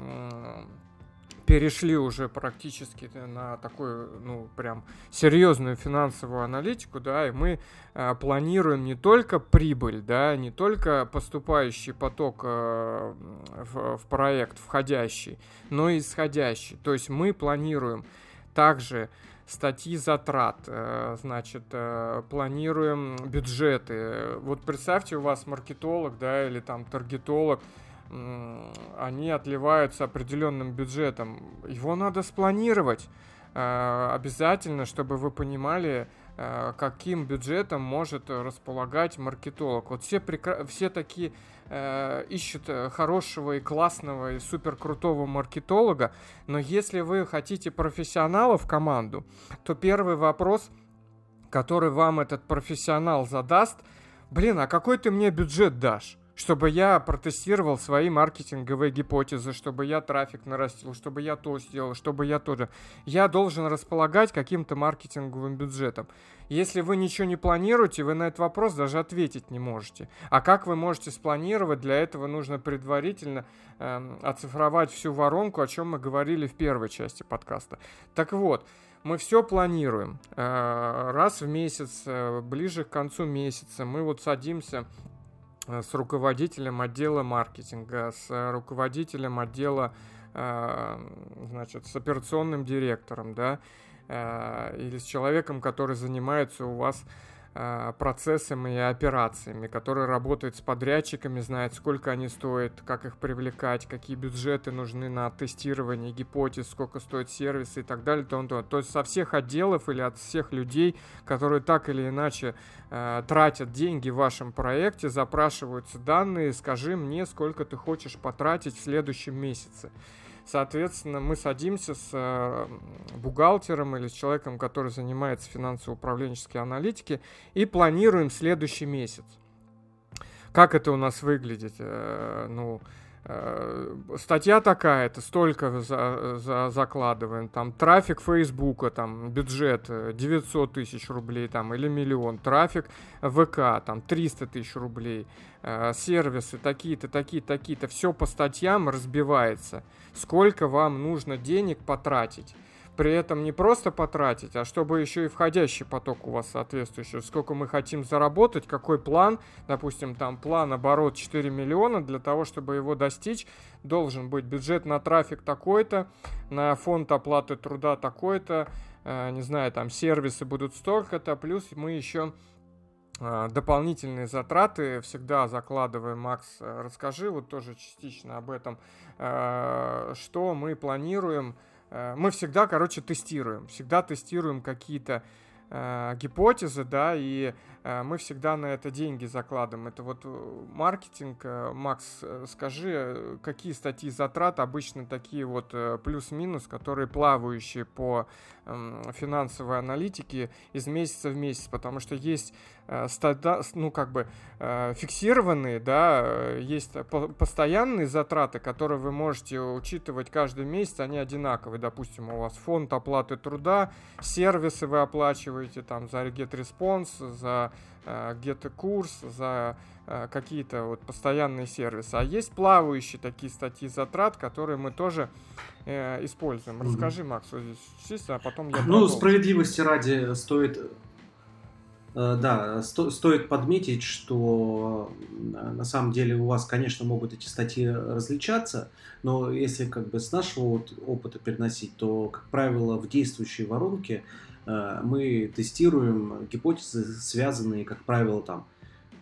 перешли уже практически на такую, ну, прям серьезную финансовую аналитику, да, и мы э, планируем не только прибыль, да, не только поступающий поток э, в, в проект входящий, но и исходящий. То есть мы планируем также статьи затрат, э, значит, э, планируем бюджеты. Вот представьте, у вас маркетолог, да, или там таргетолог, они отливаются определенным бюджетом. Его надо спланировать э, обязательно, чтобы вы понимали, каким бюджетом может располагать маркетолог. Вот все, прекра... все такие э, ищут хорошего и классного и супер крутого маркетолога, но если вы хотите профессионала в команду, то первый вопрос, который вам этот профессионал задаст, блин, а какой ты мне бюджет дашь? Чтобы я протестировал свои маркетинговые гипотезы, чтобы я трафик нарастил, чтобы я то сделал, чтобы я тоже. Я должен располагать каким-то маркетинговым бюджетом. Если вы ничего не планируете, вы на этот вопрос даже ответить не можете. А как вы можете спланировать? Для этого нужно предварительно э, оцифровать всю воронку, о чем мы говорили в первой части подкаста. Так вот, мы все планируем. Э, раз в месяц, э, ближе к концу месяца, мы вот садимся с руководителем отдела маркетинга, с э, руководителем отдела, э, значит, с операционным директором, да, или с человеком, который занимается у вас Э, процессами и операциями, который работает с подрядчиками, знает, сколько они стоят, как их привлекать, какие бюджеты нужны на тестирование гипотез, сколько стоят сервисы и так далее. То, то. то есть со всех отделов или от всех людей, которые так или иначе э, тратят деньги в вашем проекте, запрашиваются данные, скажи мне, сколько ты хочешь потратить в следующем месяце. Соответственно, мы садимся с э, бухгалтером или с человеком, который занимается финансово-управленческой аналитикой, и планируем следующий месяц. Как это у нас выглядит? Э, ну, статья такая-то, столько за, за, закладываем, там трафик Фейсбука, там бюджет 900 э, тысяч рублей, там или миллион, трафик ВК, там 300 тысяч рублей, э, сервисы такие-то, такие-то, такие-то, все по статьям разбивается, сколько вам нужно денег потратить при этом не просто потратить, а чтобы еще и входящий поток у вас соответствующий. Сколько мы хотим заработать, какой план, допустим, там план оборот 4 миллиона, для того, чтобы его достичь, должен быть бюджет на трафик такой-то, на фонд оплаты труда такой-то, э, не знаю, там сервисы будут столько-то, плюс мы еще э, дополнительные затраты всегда закладываем. Макс, э, расскажи вот тоже частично об этом, что мы планируем мы всегда, короче, тестируем. Всегда тестируем какие-то э, гипотезы, да, и э, мы всегда на это деньги закладываем. Это вот э, маркетинг. Э, Макс, э, скажи, какие статьи затрат обычно такие вот э, плюс-минус, которые плавающие по э, финансовой аналитике из месяца в месяц, потому что есть Э, ну, как бы э, фиксированные, да, э, есть постоянные затраты, которые вы можете учитывать каждый месяц, они одинаковые. Допустим, у вас фонд оплаты труда, сервисы вы оплачиваете там за GetResponse, за GetCourse, за какие-то вот постоянные сервисы. А есть плавающие такие статьи затрат, которые мы тоже э, используем. Расскажи, Макс, вот здесь, а потом я... Ну, продолжу. справедливости ради стоит Э, да, сто, стоит подметить, что э, на самом деле у вас, конечно, могут эти статьи различаться, но если как бы с нашего вот опыта переносить, то, как правило, в действующей воронке э, мы тестируем гипотезы, связанные, как правило, там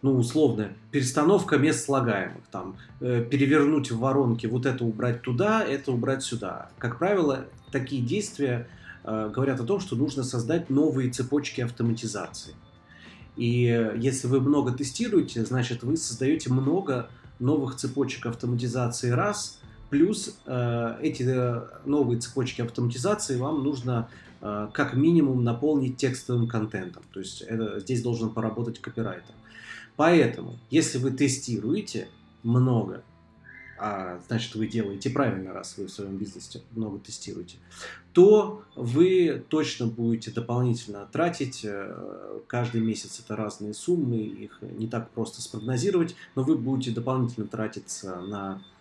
ну, условно, перестановка мест слагаемых, там, э, перевернуть в воронке, вот это убрать туда, это убрать сюда. Как правило, такие действия э, говорят о том, что нужно создать новые цепочки автоматизации. И если вы много тестируете, значит, вы создаете много новых цепочек автоматизации раз, плюс э, эти э, новые цепочки автоматизации вам нужно э, как минимум наполнить текстовым контентом. То есть это, здесь должен поработать копирайтер. Поэтому, если вы тестируете много, а значит вы делаете правильно, раз вы в своем бизнесе много тестируете, то вы точно будете дополнительно тратить. Э, каждый месяц это разные суммы, их не так просто спрогнозировать, но вы будете дополнительно тратиться на Э,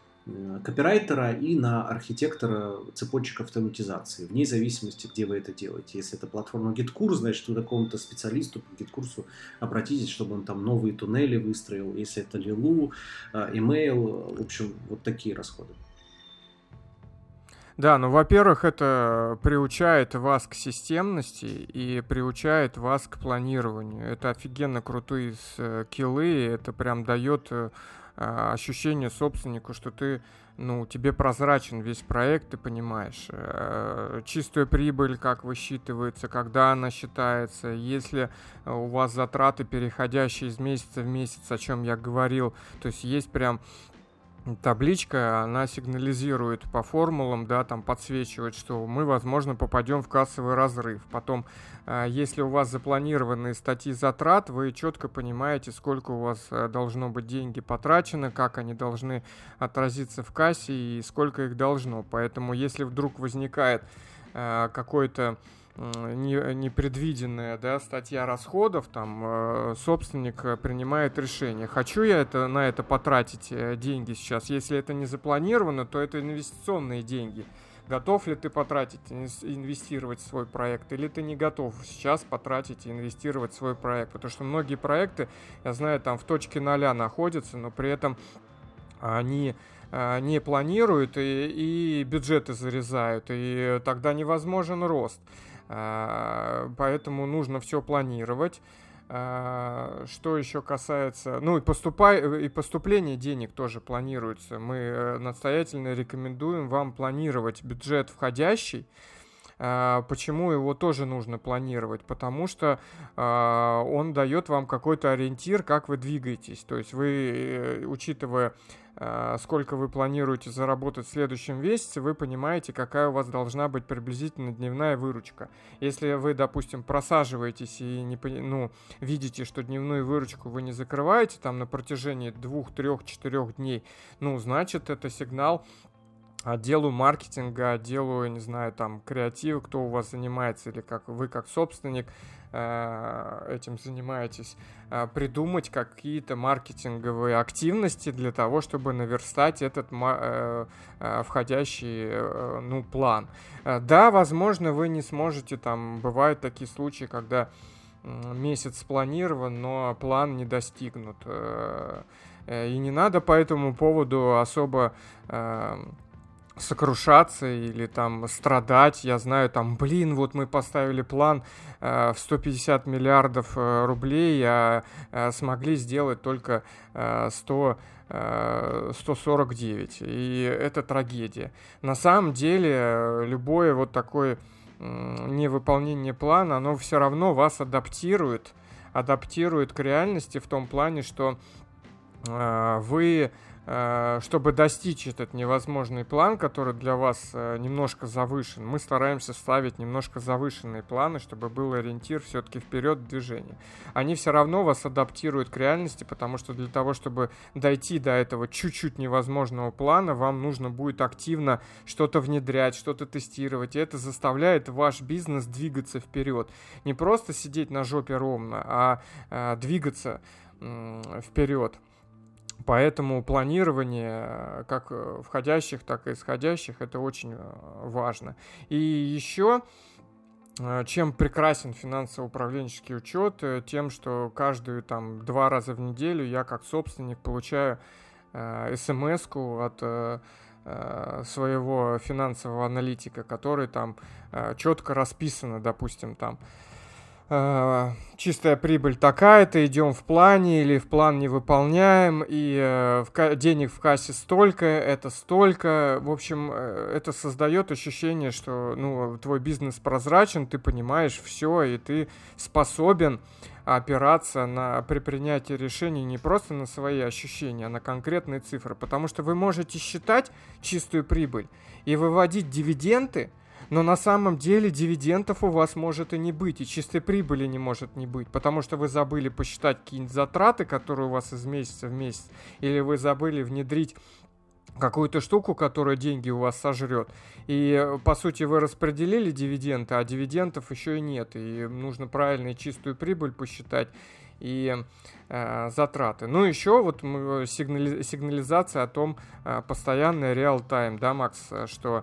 копирайтера и на архитектора цепочек автоматизации, вне зависимости, где вы это делаете. Если это платформа GitKurs, значит, вы какому-то специалисту по GitKurs обратитесь, чтобы он там новые туннели выстроил. Если это Лилу, э, email, в общем, вот такие расходы. Да, ну, во-первых, это приучает вас к системности и приучает вас к планированию. Это офигенно крутые скиллы, это прям дает ощущение собственнику, что ты, ну, тебе прозрачен весь проект, ты понимаешь э, чистую прибыль, как высчитывается, когда она считается, если у вас затраты, переходящие из месяца в месяц, о чем я говорил, то есть есть прям табличка, она сигнализирует по формулам, да, там подсвечивает, что мы, возможно, попадем в кассовый разрыв. Потом, а, если у вас запланированные статьи затрат, вы четко понимаете, сколько у вас э, должно быть деньги потрачено, как они должны отразиться в кассе и сколько их должно. Поэтому, если вдруг возникает э, какой-то непредвиденная да, статья расходов, там э, собственник э, принимает решение, хочу я это, на это потратить э, деньги сейчас. Если это не запланировано, то это инвестиционные деньги. Готов ли ты потратить, инвестировать в свой проект, или ты не готов сейчас потратить и инвестировать в свой проект? Потому что многие проекты, я знаю, там в точке ноля находятся, но при этом они не планируют и, и бюджеты зарезают, и тогда невозможен рост. А, поэтому нужно все планировать. А, что еще касается, ну и, поступай, и поступление денег тоже планируется. Мы э, настоятельно рекомендуем вам планировать бюджет входящий, Почему его тоже нужно планировать? Потому что он дает вам какой-то ориентир, как вы двигаетесь. То есть вы, э, учитывая Э, сколько вы планируете заработать в следующем месяце, вы понимаете, какая у вас должна быть приблизительно дневная выручка. Если вы, допустим, просаживаетесь и не, ну, видите, что дневную выручку вы не закрываете там на протяжении двух, трех, четырех дней, ну, значит, это сигнал отделу маркетинга, отделу, не знаю, там, креатива, кто у вас занимается, или как вы как собственник, Э, этим занимаетесь, э, придумать какие-то маркетинговые активности для того, чтобы наверстать этот э, входящий ну, план. Да, возможно, вы не сможете, там бывают такие случаи, когда месяц спланирован, но план не достигнут. И не надо по этому поводу особо сокрушаться или там страдать. Я знаю, там, блин, вот мы поставили план э, в 150 миллиардов э, рублей, а э, смогли сделать только э, 100 149. И это трагедия. На самом деле, э, любое вот такое невыполнение плана, оно все равно вас адаптирует, адаптирует к реальности в том плане, что э, вы Э, чтобы достичь этот невозможный план, который для вас э, немножко завышен, мы стараемся ставить немножко завышенные планы, чтобы был ориентир все-таки вперед движения. Они все равно вас адаптируют к реальности, потому что для того, чтобы дойти до этого чуть-чуть невозможного плана, вам нужно будет активно что-то внедрять, что-то тестировать, и это заставляет ваш бизнес двигаться вперед. Не просто сидеть на жопе ровно, а, а двигаться вперед. Поэтому планирование э, как э, входящих, так и исходящих это очень э, важно. И еще чем прекрасен финансово-управленческий учет, тем, что каждую там два раза в неделю я как собственник получаю э, смс-ку от э, своего финансового аналитика, который там э, четко расписано, допустим, там э, чистая прибыль такая-то, идем в плане или в план не выполняем, и э, в, денег в кассе столько, это столько. В общем, э, это создает ощущение, что ну, твой бизнес прозрачен, ты понимаешь все, и ты способен опираться на, при принятии решений не просто на свои ощущения, а на конкретные цифры. Потому что вы можете считать чистую прибыль и выводить дивиденды, но на самом деле дивидендов у вас может и не быть, и чистой прибыли не может не быть, потому что вы забыли посчитать какие-нибудь затраты, которые у вас из месяца в месяц, или вы забыли внедрить какую-то штуку, которая деньги у вас сожрет. И, по сути, вы распределили дивиденды, а дивидендов еще и нет. И нужно правильно чистую прибыль посчитать и э, затраты. Ну, еще вот сигнали, сигнализация о том, э, постоянная реал-тайм, да, Макс, что э,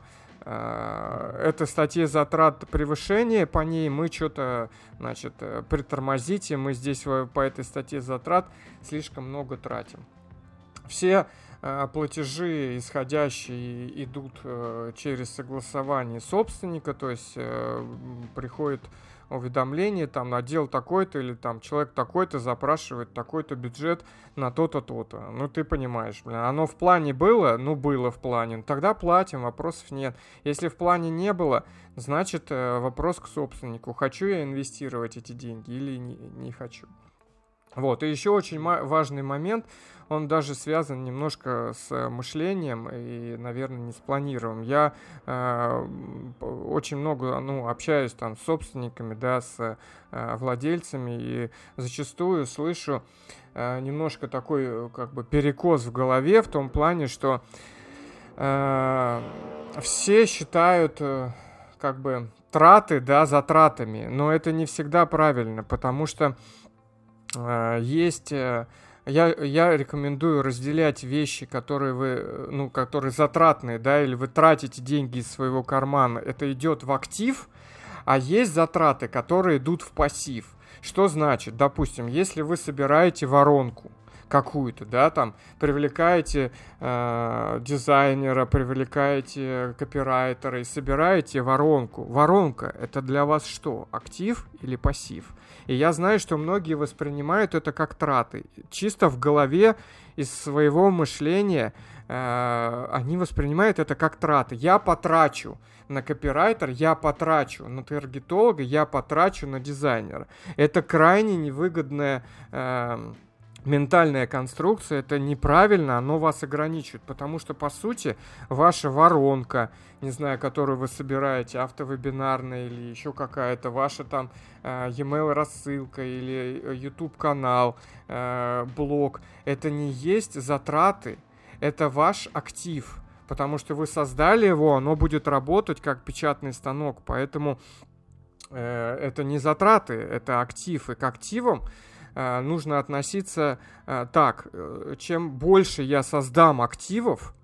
это статья затрат превышения, по ней мы что-то, значит, э, притормозите, мы здесь по этой статье затрат слишком много тратим. Все Э, платежи исходящие идут э, через согласование собственника, то есть э, приходит уведомление, там, отдел такой-то или там человек такой-то запрашивает такой-то бюджет на то-то, то-то. Ну, ты понимаешь, блин, оно в плане было? Ну, было в плане. Тогда платим, вопросов нет. Если в плане не было, значит, вопрос к собственнику. Хочу я инвестировать эти деньги или не, не хочу. Вот, и еще очень важный момент – он даже связан немножко с мышлением и, наверное, не с планированием. Я э, очень много ну, общаюсь там с собственниками, да, с э, владельцами и зачастую слышу э, немножко такой как бы перекос в голове в том плане, что э, все считают э, как бы траты, да, затратами, но это не всегда правильно, потому что э, есть э, я, я рекомендую разделять вещи, которые вы, ну, которые затратные, да, или вы тратите деньги из своего кармана. Это идет в актив, а есть затраты, которые идут в пассив. Что значит? Допустим, если вы собираете воронку, какую-то, да, там привлекаете э, дизайнера, привлекаете копирайтера и собираете воронку. Воронка это для вас что? Актив или пассив? И я знаю, что многие воспринимают это как траты. Чисто в голове из своего мышления э, они воспринимают это как траты. Я потрачу на копирайтер, я потрачу на таргетолога, я потрачу на дизайнера. Это крайне невыгодная э, ментальная конструкция, это неправильно, оно вас ограничивает, потому что, по сути, ваша воронка, не знаю, которую вы собираете, автовебинарная или еще какая-то, ваша там э, e-mail рассылка или э, YouTube канал, э, блог, это не есть затраты, это ваш актив, потому что вы создали его, оно будет работать как печатный станок, поэтому это не затраты, это актив, и к активам нужно относиться э, так, э, чем больше я создам активов,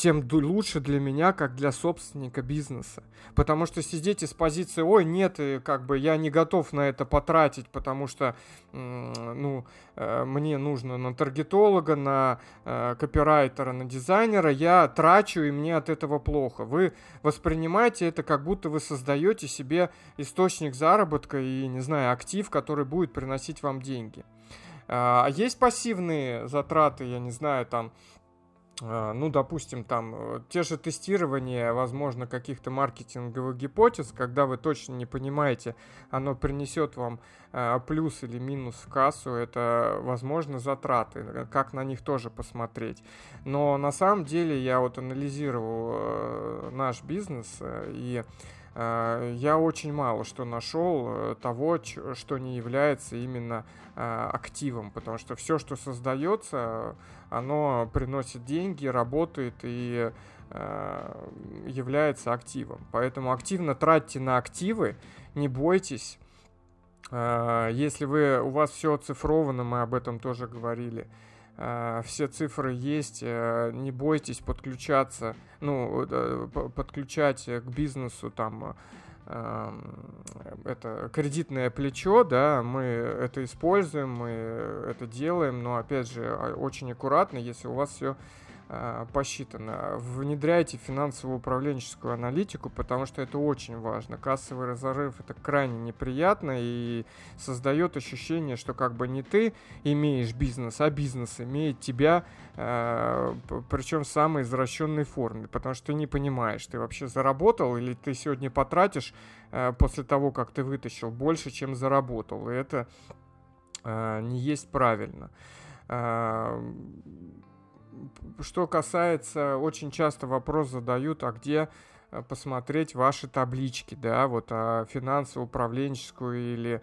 тем лучше для меня, как для собственника бизнеса. Потому что сидеть из позиции, ой, нет, как бы я не готов на это потратить, потому что, ну, э, мне нужно на таргетолога, на э, копирайтера, на дизайнера, я трачу, и мне от этого плохо. Вы воспринимаете это, как будто вы создаете себе источник заработка и, не знаю, актив, который будет приносить вам деньги. А есть пассивные затраты, я не знаю, там, а, ну, допустим, там э, те же тестирования, возможно, каких-то маркетинговых гипотез, когда вы точно не понимаете, оно принесет вам а, плюс или минус в кассу, это, возможно, затраты, э, как на них тоже посмотреть. Но на самом деле я вот анализировал э, наш бизнес и я очень мало что нашел того, что не является именно активом, потому что все, что создается, оно приносит деньги, работает и э, является активом. Поэтому активно тратьте на активы, не бойтесь. Э, если вы, у вас все оцифровано, мы об этом тоже говорили, э, все цифры есть, э, не бойтесь подключаться, ну, э, подключать к бизнесу там это кредитное плечо, да, мы это используем, мы это делаем, но опять же а, очень аккуратно, если у вас все э, посчитано. Внедряйте финансово-управленческую аналитику, потому что это очень важно. Кассовый разрыв это крайне неприятно и создает ощущение, что как бы не ты имеешь бизнес, а бизнес имеет тебя, э, причем в самой извращенной форме, потому что ты не понимаешь, ты вообще заработал или ты сегодня потратишь э, после того, как ты вытащил больше, чем заработал. И это не есть правильно. Э, что касается, очень часто вопрос задают, а где э, посмотреть ваши таблички, да, вот а финансово-управленческую или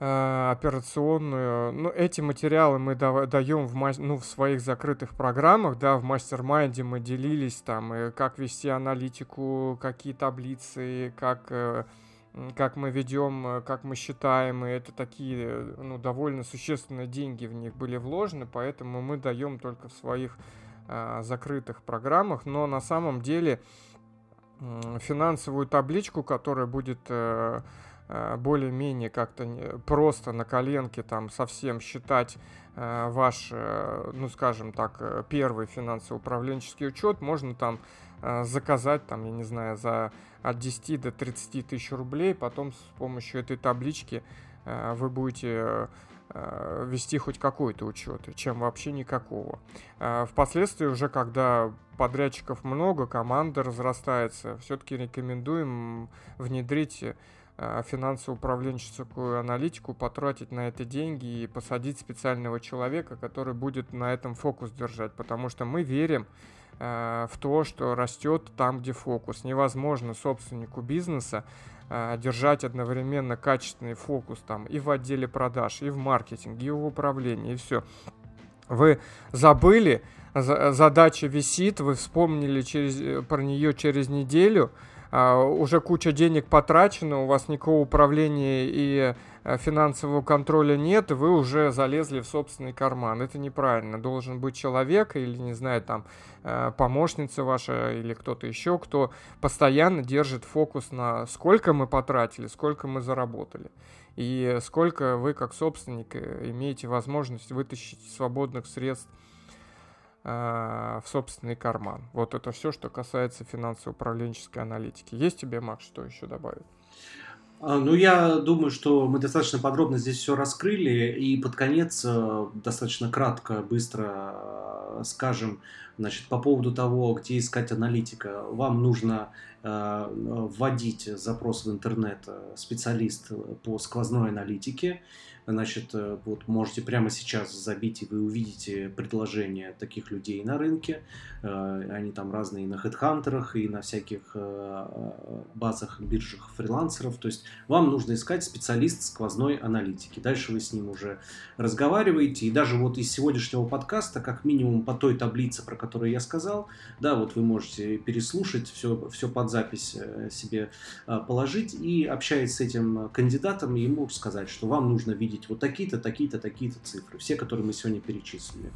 э, операционную. Ну, эти материалы мы да, даем в, ну, в своих закрытых программах, да, в мастер-майнде мы делились там, и как вести аналитику, какие таблицы, как э, как мы ведем, э, как мы считаем, и это такие, э, ну, довольно существенные деньги в них были вложены, поэтому мы даем только в своих а, закрытых программах, но на самом деле финансовую табличку, которая будет а, более-менее как-то просто на коленке там совсем считать ваш, ну скажем так, первый финансово-управленческий учет, можно там заказать, там, я не знаю, за от 10 до 30 тысяч рублей. Потом с помощью этой таблички э, вы будете э, вести хоть какой-то учет, чем вообще никакого. Э, впоследствии уже, когда подрядчиков много, команда разрастается, все-таки рекомендуем внедрить финансово-управленческую аналитику, потратить на это деньги и посадить специального человека, который будет на этом фокус держать, потому что мы верим в то, что растет там, где фокус. Невозможно собственнику бизнеса э, держать одновременно качественный фокус там и в отделе продаж, и в маркетинге, и в управлении, и все. Вы забыли, задача висит, вы вспомнили через, э, про нее через неделю, уже куча денег потрачено, у вас никакого управления и Э, финансового контроля нет, вы уже залезли в собственный карман. Это неправильно. Должен быть человек или, не знаю, там, э, помощница ваша или кто-то еще, кто постоянно держит фокус на сколько мы потратили, сколько мы заработали. И сколько вы, как собственник, э, имеете возможность вытащить свободных средств в собственный карман. Вот это все, что касается финансово-управленческой аналитики. Есть тебе, Макс, что еще добавить? А, ну, я думаю, что мы достаточно подробно здесь все раскрыли, и под конец э, достаточно кратко, быстро э, скажем, значит, по поводу того, где искать аналитика. Вам нужно э, вводить запрос в интернет специалист по сквозной аналитике, Значит, э, вот можете прямо сейчас забить, и вы увидите предложения таких людей на рынке. Э, они там разные и на хедхантерах, и на всяких э, базах, биржах фрилансеров. То есть вам нужно искать специалист сквозной аналитики. Дальше вы с ним уже разговариваете. И даже вот из сегодняшнего подкаста, как минимум по той таблице, про которую я сказал, да, вот вы можете переслушать, все, все под запись себе положить и общаясь с этим кандидатом, ему сказать, что вам нужно видеть видеть вот такие-то, такие-то, такие-то цифры, все, которые мы сегодня перечислили.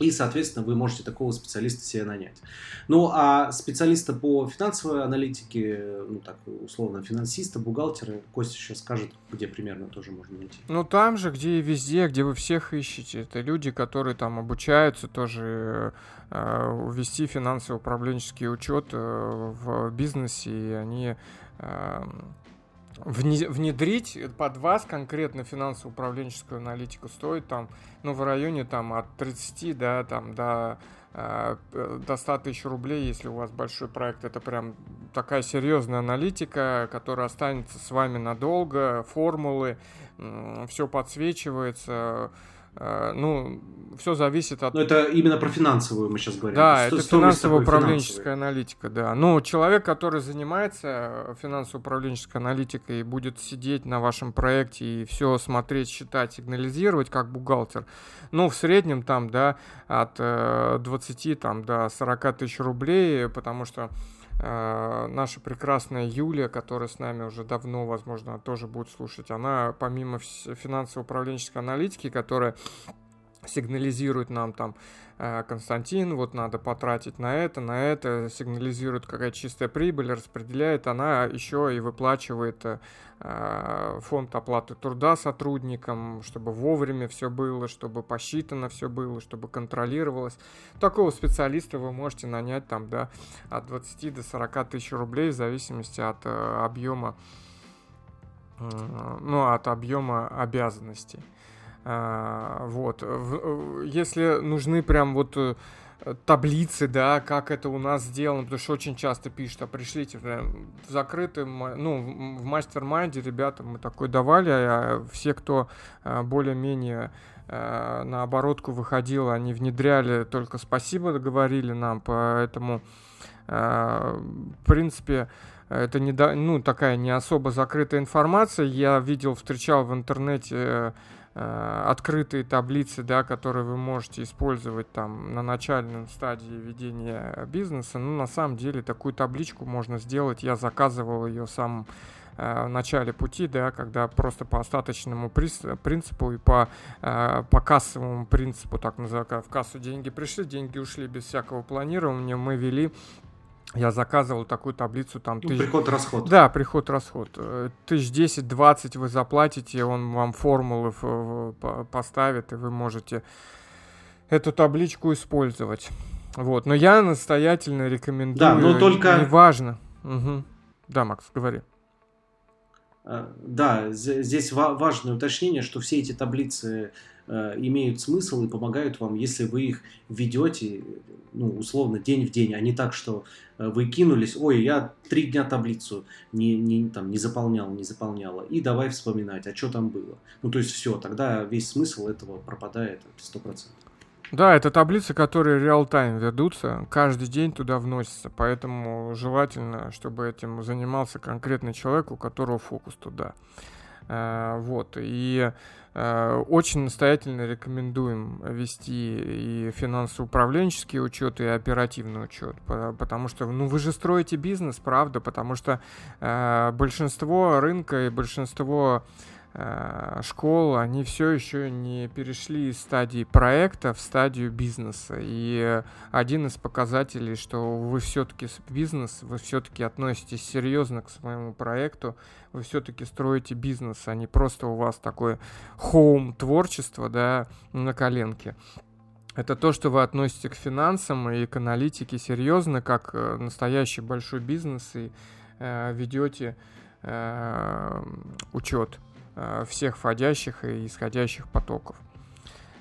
И, соответственно, вы можете такого специалиста себе нанять. Ну, а специалиста по финансовой аналитике, ну, так, условно, финансиста, бухгалтера, Костя сейчас скажет, где примерно тоже можно найти. Ну, там же, где и везде, где вы всех ищете. Это люди, которые там обучаются тоже э, вести финансово-управленческий учет э, в бизнесе, и они... Э, внедрить под вас конкретно финансово-управленческую аналитику стоит там, ну, в районе там от 30, да, там до, э, до 100 тысяч рублей, если у вас большой проект. Это прям такая серьезная аналитика, которая останется с вами надолго, формулы, э, все подсвечивается, Э, ну, все зависит от... Но это именно про финансовую мы сейчас говорим. Да, это финансово-управленческая аналитика, да. Ну, человек, который занимается финансово-управленческой аналитикой и будет сидеть на вашем проекте и все смотреть, считать, сигнализировать, как бухгалтер, ну, в среднем там, да, от 20 э, там, до 40 тысяч рублей, потому что Э, наша прекрасная Юлия, которая с нами уже давно, возможно, тоже будет слушать, она помимо финансово-управленческой аналитики, которая сигнализирует нам там Э, Константин, вот надо потратить на это, на это, сигнализирует какая чистая прибыль, распределяет, она еще и выплачивает э, фонд оплаты труда сотрудникам, чтобы вовремя все было, чтобы посчитано все было, чтобы контролировалось. Такого специалиста вы можете нанять там, да, от 20 до 40 тысяч рублей в зависимости от э, объема, ну, от объема обязанностей. А, вот. Если нужны прям вот э, таблицы, да, как это у нас сделано, потому что очень часто пишут, а пришлите в закрытым, ну, в мастер-майнде ребята мы такой давали, а все, кто а, более-менее а, на оборотку выходил, они внедряли, только спасибо говорили нам, поэтому, в принципе, это не, ну, такая не особо закрытая информация. Я видел, встречал в интернете Э, открытые таблицы, да, которые вы можете использовать там на начальной стадии ведения бизнеса. Ну, на самом деле, такую табличку можно сделать. Я заказывал ее сам э, в начале пути, да, когда просто по остаточному принципу и по, э, по кассовому принципу, так называемому, в кассу деньги пришли, деньги ушли без всякого планирования, мы вели я заказывал такую таблицу там... Ну, тысяч... Приход-расход. Да, приход-расход. Э, тысяч десять, двадцать вы заплатите, он вам формулы поставит, и вы можете эту табличку использовать. Вот, но я настоятельно рекомендую. Да, но только... Неважно. Угу. Да, Макс, говори. Э, да, здесь важное уточнение, что все эти таблицы э, имеют смысл и помогают вам, если вы их ведете, ну, условно, день в день, а не так, что э, вы кинулись, ой, я три дня таблицу не, не, там, не заполнял, не заполняла, и давай вспоминать, а что там было. Ну, то есть все, тогда весь смысл этого пропадает 100%. Да, это таблицы, которые реал-тайм ведутся, каждый день туда вносятся, поэтому желательно, чтобы этим занимался конкретный человек, у которого фокус туда. А, вот, и Э, очень настоятельно рекомендуем вести и финансово-управленческий учет, и оперативный учет, потому что, ну, вы же строите бизнес, правда, потому что э, большинство рынка и большинство Э, школ, они все еще не перешли из стадии проекта в стадию бизнеса. И один из показателей, что вы все-таки бизнес, вы все-таки относитесь серьезно к своему проекту, вы все-таки строите бизнес, а не просто у вас такое хоум творчество, да, на коленке. Это то, что вы относите к финансам и к аналитике серьезно, как э, настоящий большой бизнес, и э, ведете э, учет. Э, всех входящих и исходящих потоков.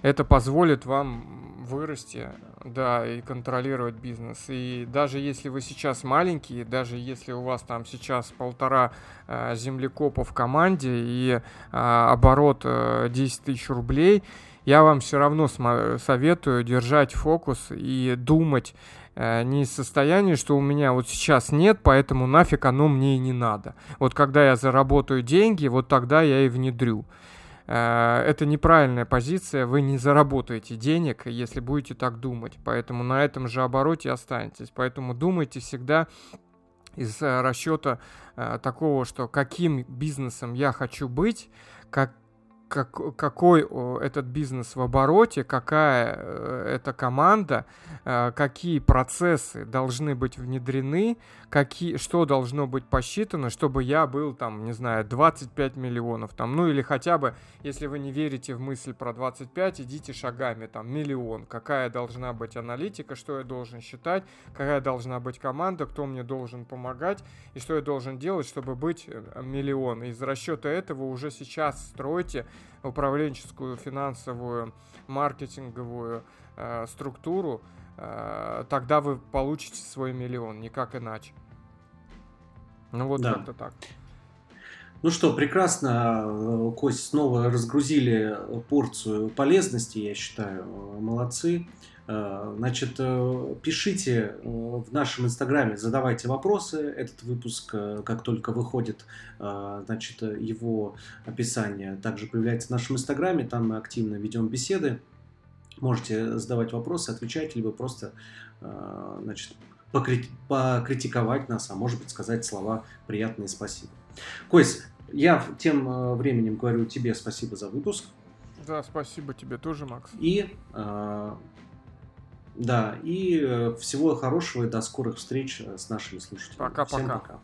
Это позволит вам вырасти, да, и контролировать бизнес. И даже если вы сейчас маленькие, даже если у вас там сейчас полтора э, землекопа в команде и э, оборот э, 10 тысяч рублей, я вам все равно советую держать фокус и думать не из состояния, что у меня вот сейчас нет, поэтому нафиг оно мне и не надо. Вот когда я заработаю деньги, вот тогда я и внедрю. Э, это неправильная позиция, вы не заработаете денег, если будете так думать. Поэтому на этом же обороте останетесь. Поэтому думайте всегда из э, расчета такого, что каким бизнесом я хочу быть, как, как, какой этот бизнес в обороте, какая э, эта команда, э, какие процессы должны быть внедрены, какие, что должно быть посчитано, чтобы я был там, не знаю, 25 миллионов там, ну или хотя бы, если вы не верите в мысль про 25, идите шагами, там, миллион, какая должна быть аналитика, что я должен считать, какая должна быть команда, кто мне должен помогать и что я должен делать, чтобы быть э, миллион. Из расчета этого уже сейчас стройте управленческую, финансовую, маркетинговую э, структуру, э, тогда вы получите свой миллион, никак иначе. Ну вот да. как-то так. Ну что, прекрасно, Кость, снова разгрузили порцию полезности, я считаю, молодцы. Э, значит, э, пишите э, в нашем инстаграме, задавайте вопросы. Этот выпуск, как только выходит, значит, его описание также появляется в нашем инстаграме. Там мы активно ведем беседы. Можете задавать вопросы, отвечать, либо просто, значит, покритиковать нас, а может быть сказать слова приятные спасибо. Кость, я тем временем говорю тебе спасибо за выпуск. Да, спасибо тебе тоже, Макс. И э, да, и всего хорошего и до скорых встреч с нашими слушателями. Пока-пока.